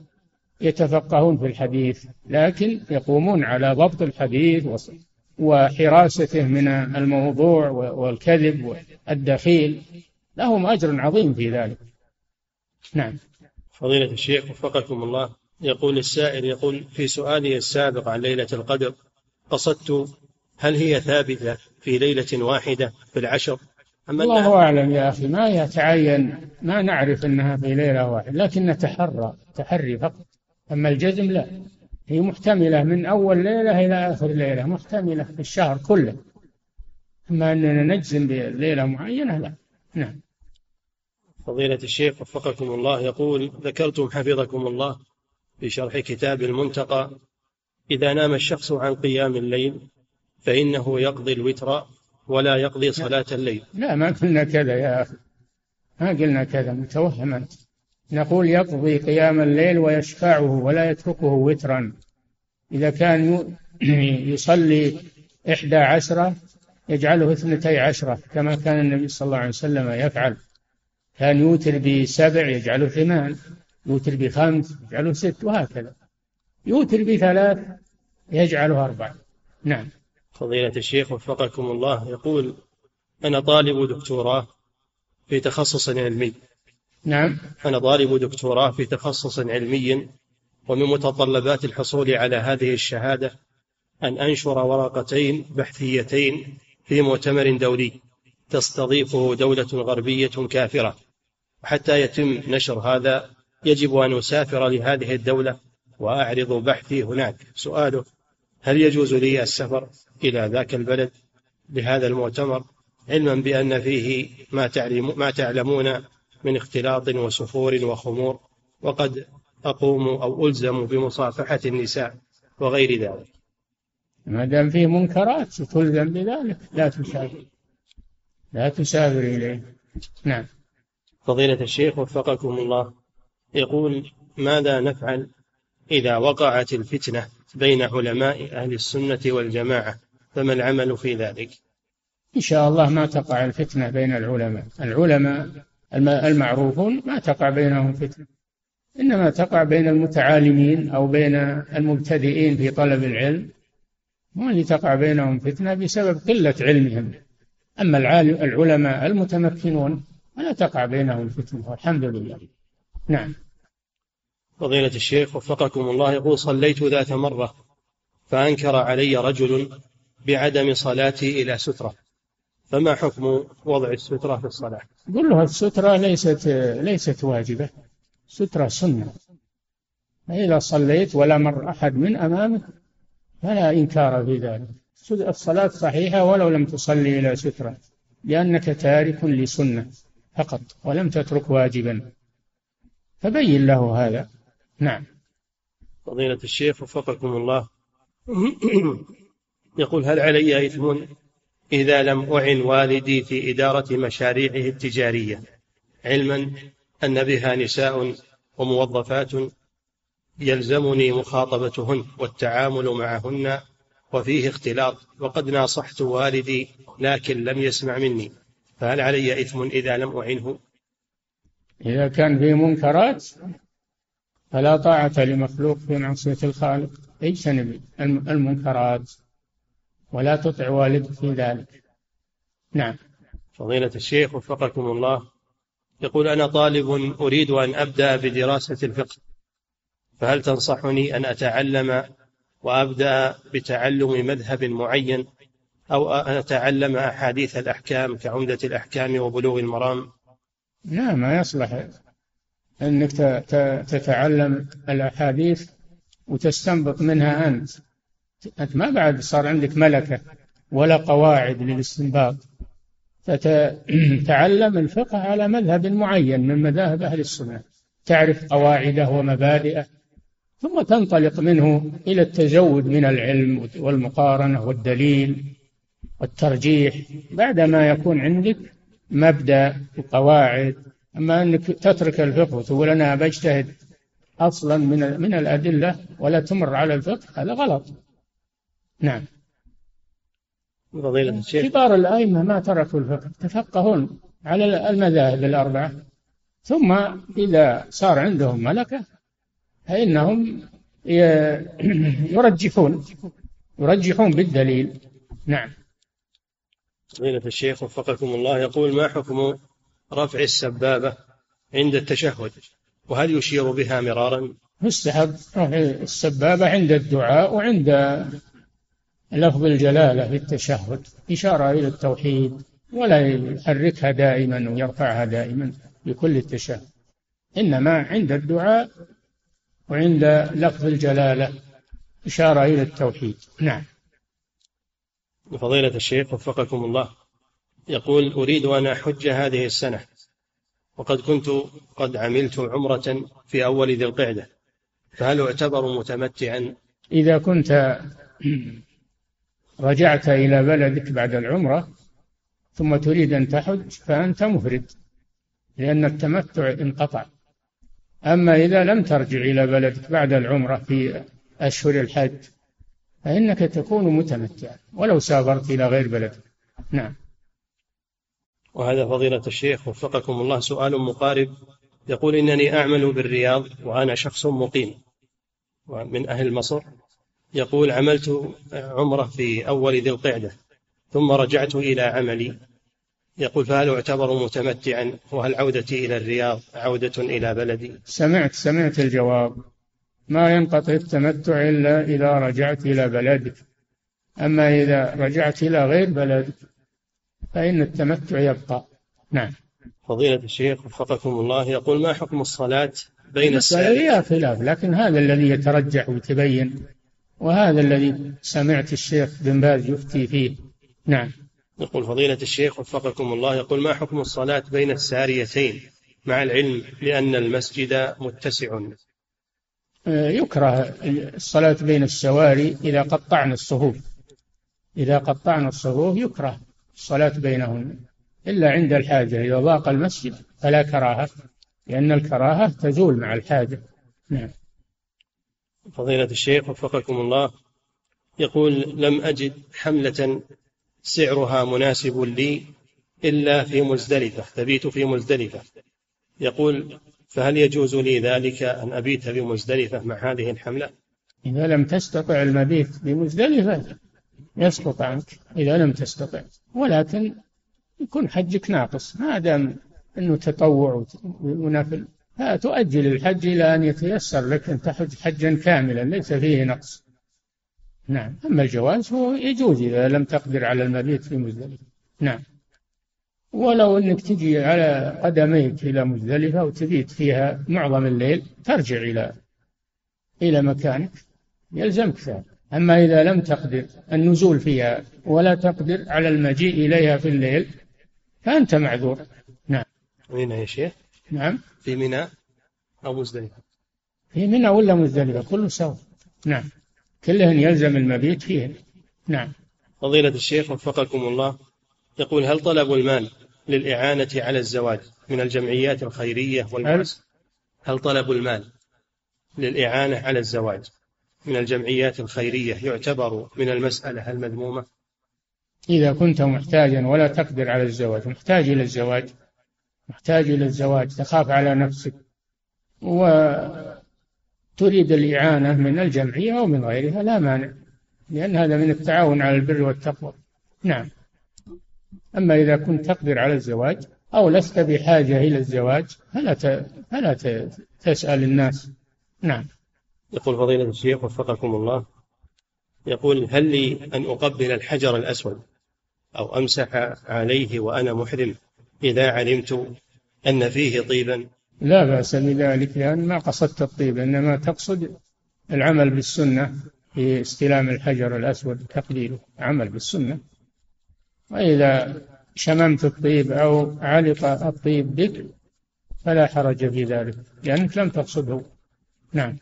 يتفقهون في الحديث لكن يقومون على ضبط الحديث وحراسته من الموضوع والكذب والدخيل. لهم أجر عظيم في ذلك. نعم. فضيلة الشيخ وفقكم الله. يقول السائل يقول في سؤالي السابق عن ليلة القدر قصدت هل هي ثابتة في ليلة واحدة في العشر؟ أم الله أعلم يا أخي ما يتعين ما نعرف أنها في ليلة واحدة لكن نتحرى تحري فقط. أما الجزم لا هي محتملة من أول ليلة إلى آخر ليلة محتملة في الشهر كله. أما أننا نجزم بليلة معينة لا نعم. فضيلة الشيخ وفقكم الله يقول ذكرتم حفظكم الله في شرح كتاب المنتقى إذا نام الشخص عن قيام الليل فإنه يقضي الوتر ولا يقضي صلاة الليل. لا ما قلنا كذا يا أخي. ما قلنا كذا متوهم أنت. نقول يقضي قيام الليل ويشفعه ولا يتركه وترا. إذا كان يصلي إحدى عشرة يجعله اثنتي عشرة كما كان النبي صلى الله عليه وسلم يفعل. كان يوتر بسبع يجعله ثمان. يوتر بخمس يجعله ست وهكذا. يوتر بثلاث يجعله أربع. نعم. فضيلة الشيخ وفقكم الله يقول أنا طالب دكتوراه في تخصص علمي. نعم. أنا طالب دكتوراه في تخصص علمي ومن متطلبات الحصول على هذه الشهادة أن أنشر ورقتين بحثيتين في مؤتمر دولي تستضيفه دولة غربية كافرة. حتى يتم نشر هذا يجب أن أسافر لهذه الدولة وأعرض بحثي هناك. سؤاله هل يجوز لي السفر إلى ذاك البلد لهذا المؤتمر؟ علما بأن فيه ما, تعلم ما تعلمون من اختلاط وسفور وخمور وقد أقوم أو ألزم بمصافحة النساء وغير ذلك. ما دام فيه منكرات تلزم بذلك. لا تسافر. لا تسافر إليه. نعم. فضيلة الشيخ وفقكم الله. يقول ماذا نفعل إذا وقعت الفتنة بين علماء أهل السنة والجماعة؟ فما العمل في ذلك؟ إن شاء الله ما تقع الفتنة بين العلماء. العلماء المعروفون ما تقع بينهم فتنة. إنما تقع بين المتعالمين أو بين المبتدئين في طلب العلم. اللي تقع بينهم فتنة بسبب قلة علمهم. أما العلماء المتمكنون فلا تقع بينهم فتنة والحمد لله. نعم. فضيلة الشيخ وفقكم الله يقول صليت ذات مرة فأنكر علي رجل بعدم صلاتي إلى سترة. فما حكم وضع السترة في الصلاة؟ قل له السترة ليست ليست واجبة. سترة سنة. فإذا صليت ولا مر أحد من أمامك فلا إنكار في ذلك. الصلاة صحيحة ولو لم تصلي إلى سترة لأنك تارك لسنة فقط ولم تترك واجبا. فبين له هذا. نعم. فضيلة الشيخ وفقكم الله. يقول هل علي إثم إذا لم أعن والدي في إدارة مشاريعه التجارية؟ علما أن بها نساء وموظفات يلزمني مخاطبتهن والتعامل معهن وفيه اختلاط وقد ناصحت والدي لكن لم يسمع مني. فهل علي إثم إذا لم أعنه؟ إذا كان في منكرات فلا طاعة لمخلوق في معصية الخالق. اجتنب المنكرات. ولا تطع والدك في ذلك. نعم. فضيلة الشيخ وفقكم الله يقول أنا طالب أريد أن أبدأ بدراسة الفقه فهل تنصحني أن أتعلم وأبدأ بتعلم مذهب معين أو أن أتعلم أحاديث الأحكام كعمدة الأحكام وبلوغ المرام؟ لا ما يصلح. أنك تتعلم الأحاديث وتستنبط منها أنت. أنت ما بعد صار عندك ملكة ولا قواعد للاستنباط. فتتعلم الفقه على مذهب معين من مذاهب أهل السنة. تعرف قواعده ومبادئه ثم تنطلق منه إلى التزود من العلم والمقارنة والدليل والترجيح. بعدما يكون عندك مبدأ وقواعد أما أنك تترك الفقه وتقول أنا بجتهد أصلا من من الأدلة ولا تمر على الفقه هذا غلط. نعم. فضيلة الشيخ. كبار الأئمة ما تركوا الفقه تفقهون على المذاهب الأربعة. ثم إذا صار عندهم ملكة فإنهم يرجحون يرجحون بالدليل. نعم. فضيلة الشيخ وفقكم الله يقول ما حكم رفع السبابة عند التشهد وهل يشير بها مرارا؟ يستحب رفع السبابة عند الدعاء وعند لفظ الجلالة في التشهد إشارة إلى التوحيد ولا يحركها دائما ويرفعها دائما بكل التشهد. إنما عند الدعاء وعند لفظ الجلالة إشارة إلى التوحيد. نعم. فضيلة الشيخ وفقكم الله. يقول أريد أن أحج هذه السنة. وقد كنت قد عملت عمرة في أول ذي القعدة. فهل أعتبر متمتعا؟ إذا كنت رجعت إلى بلدك بعد العمرة ثم تريد أن تحج فأنت مفرد لأن التمتع انقطع. أما إذا لم ترجع إلى بلدك بعد العمرة في أشهر الحج فإنك تكون متمتعا ولو سافرت إلى غير بلدك. نعم. وهذا فضيلة الشيخ وفقكم الله سؤال مقارب. يقول إنني أعمل بالرياض وأنا شخص مقيم من أهل مصر. يقول عملت عمرة في أول ذي القعدة ثم رجعت إلى عملي. يقول فهل أعتبر متمتعا؟ وهل عودتي إلى الرياض عودة إلى بلدي؟ سمعت سمعت الجواب. ما ينقطع التمتع إلا إذا رجعت إلى بلدك. أما إذا رجعت إلى غير بلدك فإن التمتع يبقى. نعم. فضيلة الشيخ وفقكم الله يقول ما حكم الصلاة بين السائل فيها خلاف لكن هذا الذي يترجح ويتبين وهذا الذي سمعت الشيخ بن باز يفتي فيه. نعم. يقول فضيلة الشيخ وفقكم الله يقول ما حكم الصلاة بين الساريتين؟ مع العلم بأن المسجد متسع. آه، يكره الصلاة بين السواري إذا قطعنا الصفوف. إذا قطعنا الصفوف يكره. الصلاة بينهن إلا عند الحاجة إذا ضاق المسجد فلا كراهة لأن الكراهة تزول مع الحاجة. نعم. فضيلة الشيخ وفقكم الله يقول لم أجد حملة سعرها مناسب لي إلا في مزدلفة تبيت في مزدلفة. يقول فهل يجوز لي ذلك أن أبيت بمزدلفة مع هذه الحملة؟ إذا لم تستطع المبيت بمزدلفة يسقط عنك إذا لم تستطع. ولكن يكون حجك ناقص. ما دام أنه تطوع ونفل فتؤجل الحج إلى أن يتيسر لك أن تحج حجا كاملا ليس فيه نقص. نعم. أما الجواز هو يجوز إذا لم تقدر على المبيت في مزدلفة. نعم. ولو أنك تجي على قدميك إلى مزدلفة وتبيت فيها معظم الليل ترجع إلى إلى مكانك. يلزمك ذلك. أما إذا لم تقدر النزول فيها ولا تقدر على المجيء إليها في الليل فأنت معذور. نعم. منى يا شيخ؟ نعم. في منى؟ أو مزدلفة في منى ولا مزدلفة كله سوا نعم. كلهن يلزم المبيت فيهن. نعم. فضيلة الشيخ وفقكم الله يقول هل طلب المال للإعانة على الزواج من الجمعيات الخيرية والمؤسسات هل طلب المال للإعانة على الزواج؟ من الجمعيات الخيرية يعتبر من المسألة المذمومة. إذا كنت محتاجا ولا تقدر على الزواج محتاج إلى الزواج محتاج إلى الزواج تخاف على نفسك وتريد الإعانة من الجمعية أو من غيرها لا مانع لأن هذا من التعاون على البر والتقوى. نعم. أما إذا كنت تقدر على الزواج أو لست بحاجة إلى الزواج فلا فلا تسأل الناس. نعم. يقول فضيلة الشيخ وفقكم الله يقول هل لي أن أقبل الحجر الأسود أو أمسح عليه وأنا محرم إذا علمت أن فيه طيبا؟ لا بأس بذلك لأن ما قصدت الطيب إنما تقصد العمل بالسنة في استلام الحجر الأسود تقليله عمل بالسنة. وإذا شممت الطيب أو علق الطيب بك فلا حرج في ذلك لأنك لم تقصده. نعم.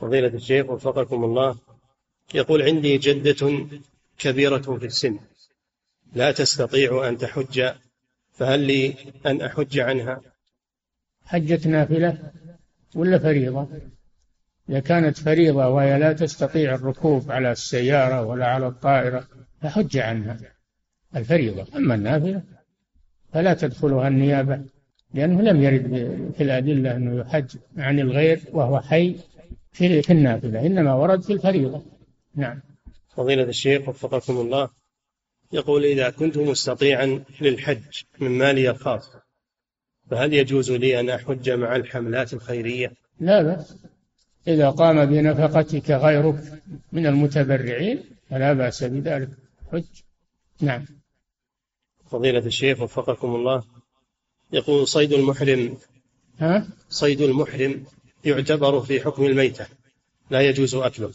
فضيلة الشيخ وفقكم الله يقول عندي جدة كبيرة في السن لا تستطيع أن تحج فهل لي أن أحج عنها؟ حجة نافلة ولا فريضة؟ إذا كانت فريضة وهي لا تستطيع الركوب على السيارة ولا على الطائرة فحج عنها الفريضة. أما النافلة فلا تدخلها النيابة لأنه لم يرد في الأدلة أنه يحج عن الغير وهو حي في النافلة إنما ورد في الفريضة. نعم. فضيلة الشيخ وفقكم الله يقول إذا كنت مستطيعا للحج من مالي الخاص فهل يجوز لي أن أحج مع الحملات الخيرية؟ لا بأس. إذا قام بنفقتك غيرك من المتبرعين فلا بأس بذلك. حج. نعم. فضيلة الشيخ وفقكم الله يقول صيد المحرم ها؟ صيد المحرم يعتبر في حكم الميتة لا يجوز أكله.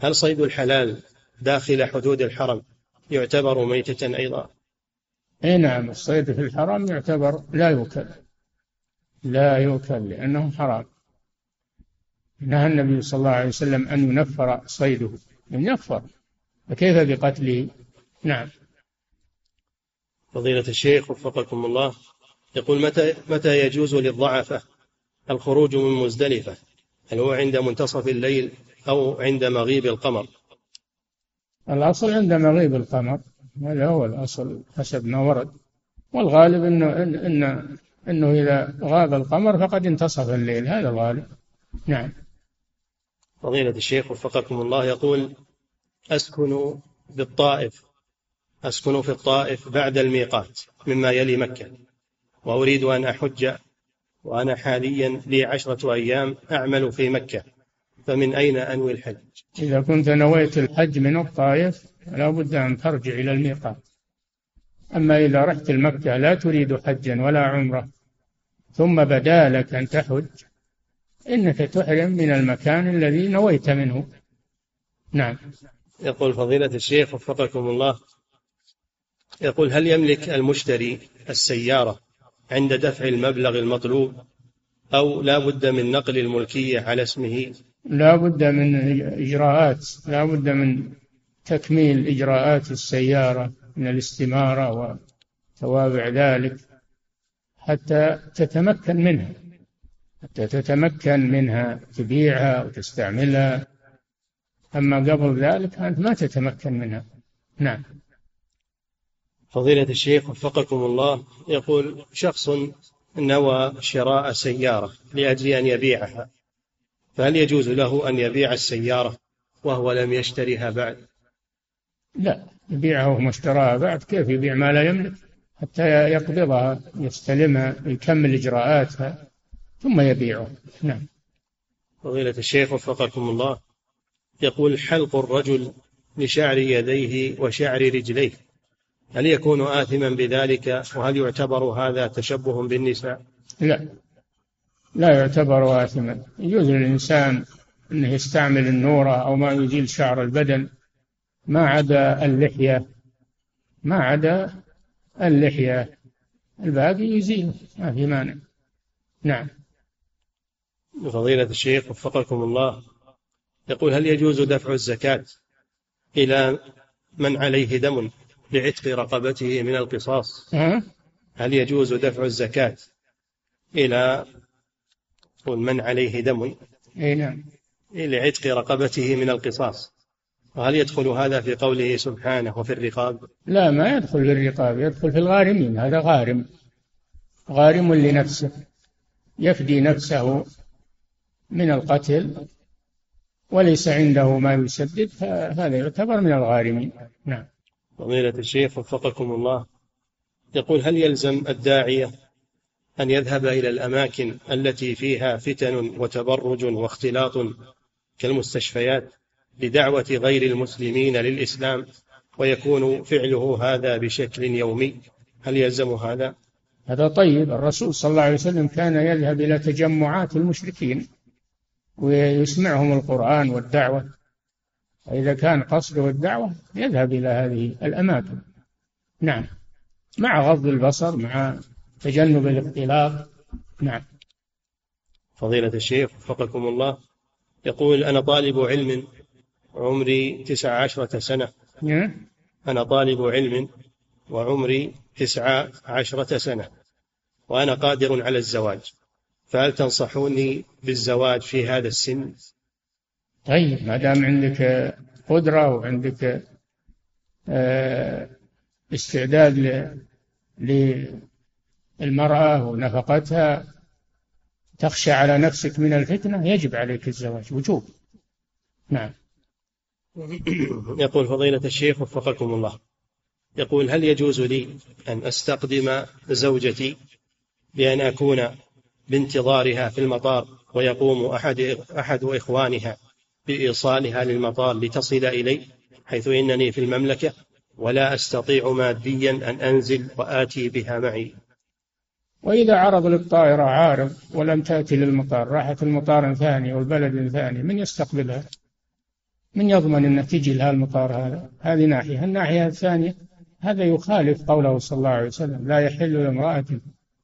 هل صيد الحلال داخل حدود الحرم يعتبر ميتة أيضا؟ أي نعم الصيد في الحرم يعتبر لا يؤكل لا يؤكل لأنه حرام. نهى النبي صلى الله عليه وسلم أن ينفر صيده. ينفر. فكيف بقتله؟ نعم. فضيلة الشيخ وفقكم الله يقول متى متى يجوز للضعفة الخروج من مزدلفة هل هو عند منتصف الليل أو عند مغيب القمر؟ الأصل عند مغيب القمر هذا هو الأصل حسب ما ورد. والغالب أنه إن إن أنه إذا غاب القمر فقد انتصف الليل هذا الغالب. نعم. فضيلة الشيخ وفقكم الله يقول أسكن بالطائف أسكن في الطائف بعد الميقات مما يلي مكة وأريد أن أحج وأنا حاليا لي عشرة أيام أعمل في مكة فمن أين أنوي الحج؟ إذا كنت نويت الحج من الطائف لا بد أن ترجع إلى الميقات. أما إذا رحت المكة لا تريد حجا ولا عمرة. ثم بدا لك أن تحج. إنك تحرم من المكان الذي نويت منه. نعم. يقول فضيلة الشيخ وفقكم الله يقول هل يملك المشتري السيارة عند دفع المبلغ المطلوب أو لا بد من نقل الملكية على اسمه؟ لا بد من إجراءات لا بد من تكميل إجراءات السيارة من الاستمارة وتوابع ذلك حتى تتمكن منها حتى تتمكن منها تبيعها وتستعملها. أما قبل ذلك أنت ما تتمكن منها. نعم. فضيلة الشيخ وفقكم الله يقول شخص نوى شراء سيارة لأجل أن يبيعها فهل يجوز له أن يبيع السيارة وهو لم يشتريها بعد؟ لا يبيعها وهو اشتراها بعد كيف يبيع ما لا يملك؟ حتى يقبضها يستلمها يكمل إجراءاتها ثم يبيعها نعم. فضيلة الشيخ وفقكم الله يقول حلق الرجل لشعر يديه وشعر رجليه. هل يكون آثما بذلك وهل يعتبر هذا تشبه بالنساء؟ لا. لا يعتبر آثما. يجوز للإنسان أنه يستعمل النورة أو ما يزيل شعر البدن. ما عدا اللحية. ما عدا اللحية. الباقي يزيل. ما في مانع. نعم. فضيلة الشيخ وفقكم الله. يقول هل يجوز دفع الزكاة إلى من عليه دم؟ لعتق رقبته من القصاص. هل يجوز دفع الزكاة إلى من عليه دم أي نعم. لعتق رقبته من القصاص. وهل يدخل هذا في قوله سبحانه وفي الرقاب؟ لا ما يدخل في الرقاب يدخل في الغارمين هذا غارم. غارم لنفسه يفدي نفسه من القتل وليس عنده ما يسدد فهذا يعتبر من الغارمين. نعم. فضيلة الشيخ وفقكم الله. يقول هل يلزم الداعية أن يذهب إلى الأماكن التي فيها فتن وتبرج واختلاط كالمستشفيات لدعوة غير المسلمين للإسلام ويكون فعله هذا بشكل يومي؟ هل يلزم هذا؟ هذا طيب. الرسول صلى الله عليه وسلم كان يذهب إلى تجمعات المشركين ويسمعهم القرآن والدعوة. فإذا كان قصده الدعوة يذهب إلى هذه الأماكن. نعم. مع غض البصر مع تجنب الاختلاط. نعم. فضيلة الشيخ وفقكم الله يقول أنا طالب علم عمري تسع عشرة سنة. نعم. أنا طالب علم وعمري تسع عشرة سنة وأنا قادر على الزواج. فهل تنصحوني بالزواج في هذا السن؟ طيب. ما دام عندك قدرة وعندك آه، استعداد للمرأة ونفقتها تخشى على نفسك من الفتنة يجب عليك الزواج. وجوب. نعم. يقول فضيلة الشيخ وفقكم الله. يقول هل يجوز لي أن أستقدم زوجتي بأن أكون بانتظارها في المطار ويقوم أحد أحد إخوانها؟ بإيصالها للمطار لتصل إلي حيث إنني في المملكة ولا أستطيع ماديا أن أنزل وآتي بها معي. وإذا عرض للطائرة عارض ولم تأتي للمطار راحت المطار ثاني والبلد ثاني من يستقبلها؟ من يضمن أن تجي لها المطار هذا؟ هذه ناحية. الناحية الثانية هذا يخالف قوله صلى الله عليه وسلم لا يحل لامرأة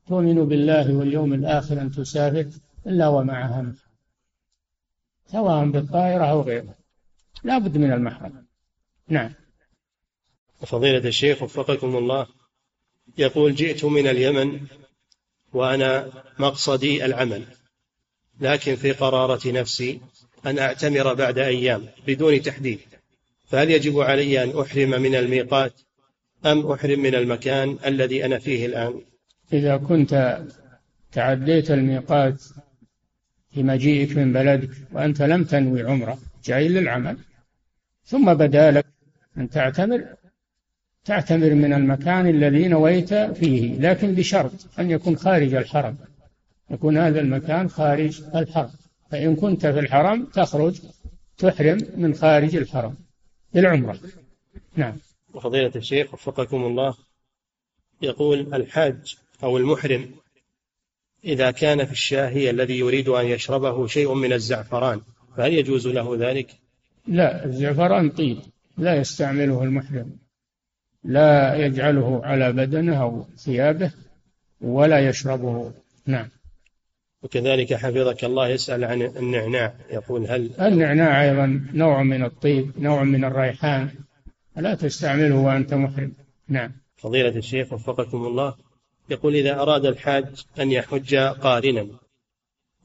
تؤمن بالله واليوم الآخر أن تسافر إلا ومعها محرم سواء بالطائرة أو غيرها. لا بد من المحرم. نعم. فضيلة الشيخ وفقكم الله يقول جئت من اليمن وأنا مقصدي العمل لكن في قرارة نفسي أن أعتمر بعد أيام بدون تحديد. فهل يجب علي أن أحرم من الميقات أم أحرم من المكان الذي أنا فيه الآن؟ إذا كنت تعديت الميقات في مجيئك من بلدك وأنت لم تنوي عمرة جاي للعمل. ثم بدا لك أن تعتمر تعتمر من المكان الذي نويت فيه لكن بشرط أن يكون خارج الحرم. يكون هذا المكان خارج الحرم. فإن كنت في الحرم تخرج تحرم من خارج الحرم للعمرة. نعم. وفضيلة الشيخ وفقكم الله يقول الحاج أو المحرم إذا كان في الشاهي الذي يريد أن يشربه شيء من الزعفران فهل يجوز له ذلك؟ لا الزعفران طيب لا يستعمله المحرم لا يجعله على بدنه أو ثيابه ولا يشربه. نعم. وكذلك حفظك الله يسأل عن النعناع يقول هل النعناع أيضا نوع من الطيب نوع من الريحان لا تستعمله وأنت محرم. نعم. فضيلة الشيخ وفقكم الله يقول إذا أراد الحاج أن يحج قارنا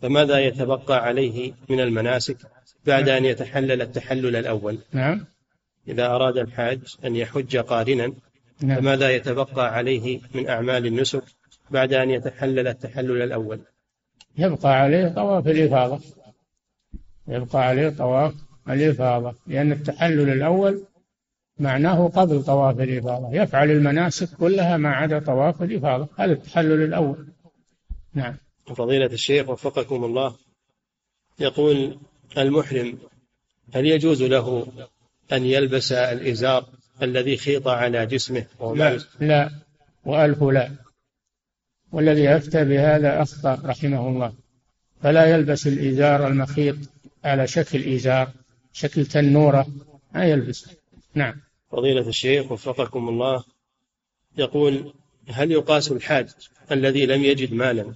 فماذا يتبقى عليه من المناسك بعد أن يتحلل التحلل الأول؟ نعم. إذا أراد الحاج أن يحج قارنا نعم. فماذا يتبقى عليه من أعمال النسك بعد أن يتحلل التحلل الأول؟ يبقى عليه طواف الإفاضة. يبقى عليه طواف الإفاضة. لأن التحلل الأول معناه قبل طواف الإفاضة. يفعل المناسك كلها ما عدا طواف الإفاضة. هذا التحلل الأول. نعم. فضيلة الشيخ وفقكم الله يقول المحرم هل يجوز له أن يلبس الإزار الذي خيط على جسمه لا لا وألف لا. والذي أفتى بهذا أخطأ رحمه الله. فلا يلبس الإزار المخيط على شكل إزار شكل تنورة ما يلبس نعم. فضيلة الشيخ وفقكم الله يقول هل يقاس الحاج الذي لم يجد مالا؟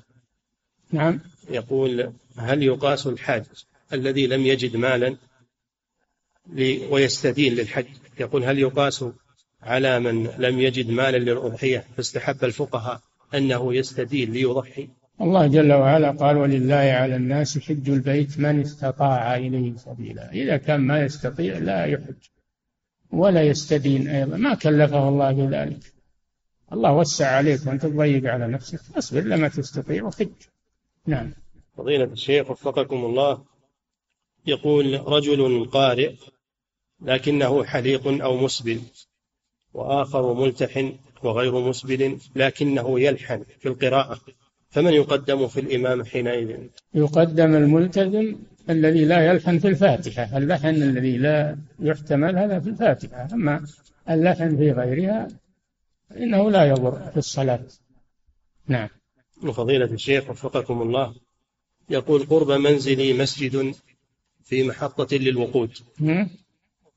نعم. يقول هل يقاس الحاج الذي لم يجد مالا ويستدين للحج؟ يقول هل يقاس على من لم يجد مالا للأضحية؟ فاستحب الفقهاء أنه يستدين ليضحي. الله جل وعلا قال ولله على الناس حج البيت من استطاع إليه سبيلا. إذا كان ما يستطيع لا يحج. ولا يستدين أيضا. ما كلفه الله بذلك. الله وسع عليك وأنت تضيق على نفسك. اصبر لما تستطيع وحج نعم. فضيلة الشيخ وفقكم الله. يقول رجل قارئ لكنه حليق أو مسبل وآخر ملتحن وغير مسبل لكنه يلحن في القراءة. فمن يقدم في الإمام حينئذ؟ يقدم الملتزم الذي لا يلحن في الفاتحة. اللحن الذي لا يحتمل هذا في الفاتحة. أما اللحن في غيرها فإنه لا يضر في الصلاة. نعم. وفضيلة الشيخ وفقكم الله يقول قرب منزلي مسجد في محطة للوقود. هم؟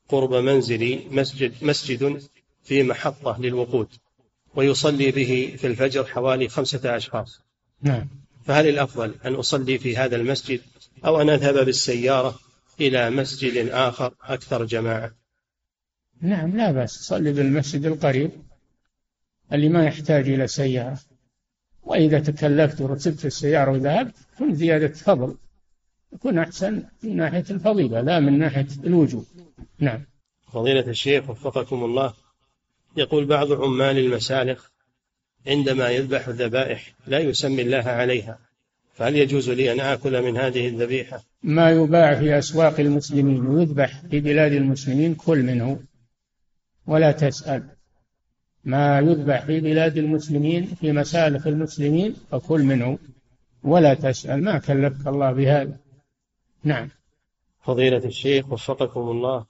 قرب منزلي مسجد مسجد في محطة للوقود ويصلي به في الفجر حوالي خمسة أشخاص. نعم. فهل الأفضل أن أصلي في هذا المسجد أو أن أذهب بالسيارة إلى مسجد آخر أكثر جماعة. نعم لا بأس. صلي بالمسجد القريب اللي ما يحتاج إلى سيارة. وإذا تكلفت وركبت السيارة وذهبت تكون زيادة فضل. يكون أحسن من ناحية الفضيلة لا من ناحية الوجوب نعم. فضيلة الشيخ وفقكم الله. يقول بعض عمال المسالخ عندما يذبح الذبائح لا يسمي الله عليها. فهل يجوز لي أن آكل من هذه الذبيحة؟ ما يباع في أسواق المسلمين ويذبح في بلاد المسلمين كل منه ولا تسأل. ما يذبح في بلاد المسلمين في مسالخ المسلمين فكل منه ولا تسأل. ما كلفك الله بهذا؟ نعم. فضيلة الشيخ وفقكم الله.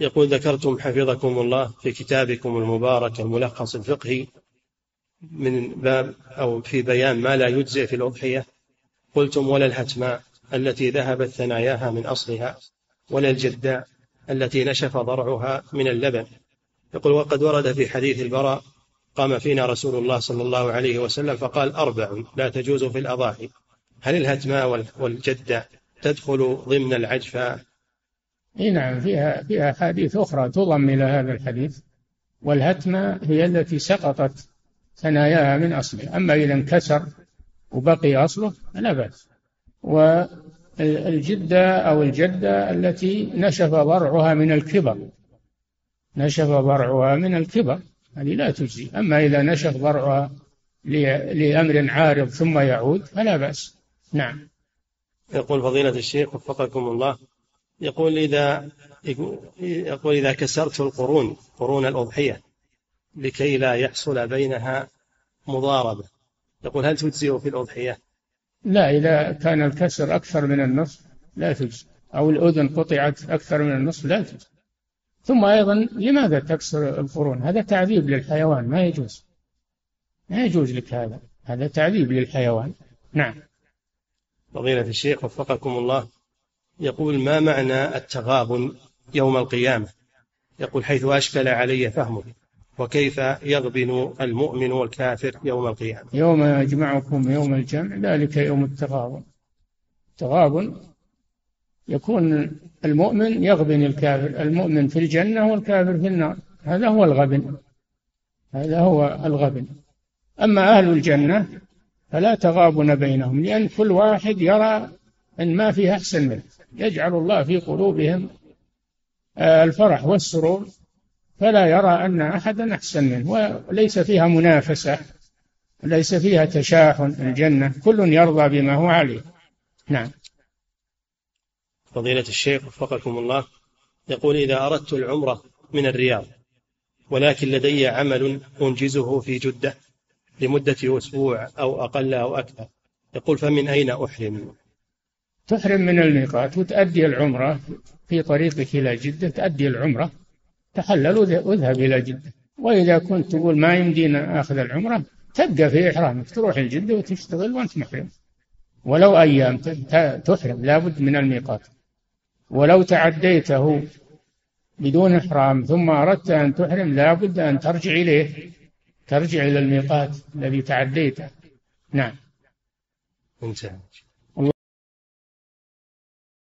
يقول ذكرتم حفظكم الله في كتابكم المبارك الملخص الفقهي من باب أو في بيان ما لا يجزئ في الأضحية قلتم ولا الهتماء التي ذهبت ثناياها من أصلها ولا الجداء التي نشف ضرعها من اللبن. يقول وقد ورد في حديث البراء قام فينا رسول الله صلى الله عليه وسلم فقال أربع لا تجوز في الأضاحي. هل الهتماء وال- والجدة تدخل ضمن العجفاء إي نعم فيها فيها أحاديث أخرى تضم إلى هذا الحديث. والهتمه هي التي سقطت ثناياها من اصلها أما إذا انكسر وبقي أصله فلا بأس. والجدة أو الجدة التي نشف ضرعها من الكبر. نشف ضرعها من الكبر. هذه لا تجزي. أما إذا نشف ضرعها ل- لأمر عارض ثم يعود فلا بأس. نعم. يقول فضيلة الشيخ وفقكم الله. يقول إذا يقول إذا كسرت القرون قرون الأضحية لكي لا يحصل بينها مضاربة. يقول هل تجزئ في الأضحية؟ لا إذا كان الكسر أكثر من النصف لا تجزي أو الأذن قطعت أكثر من النصف لا تجزي ثم أيضا لماذا تكسر القرون؟ هذا تعذيب للحيوان ما يجوز. ما يجوز لك هذا. هذا تعذيب للحيوان. نعم. فضيلة الشيخ وفقكم الله. يقول ما معنى التغابن يوم القيامة؟ يقول حيث أشكل علي فهمه وكيف يغبن المؤمن والكافر يوم القيامة؟ يوم يجمعكم يوم الجمع ذلك يوم التغابن. التغابن يكون المؤمن يغبن الكافر المؤمن في الجنة والكافر في النار. هذا هو الغبن هذا هو الغبن. أما أهل الجنة فلا تغابن بينهم لأن كل واحد يرى أن ما فيه أحسن منه. يجعل الله في قلوبهم آه، الفرح والسرور. فلا يرى أن أحدا أحسن منه وليس فيها منافسة ليس فيها تشاحن الجنة كل يرضى بما هو عليه. نعم. فضيلة الشيخ وفقكم الله يقول إذا أردت العمرة من الرياض ولكن لدي عمل أنجزه في جدة لمدة أسبوع أو أقل أو أكثر يقول فمن أين أحرم؟ تحرم من الميقات وتأدي العمرة في طريقك إلى جدة تأدي العمرة تحلل واذهب إلى جدة. وإذا كنت تقول ما يمدينا آخذ العمرة تبقى في إحرامك تروح الجدة وتشتغل وأنت محرم. ولو أيام تحرم لابد من الميقات. ولو تعديته بدون إحرام ثم أردت أن تحرم لابد أن ترجع إليه. ترجع إلى الميقات الذي تعديته. نعم.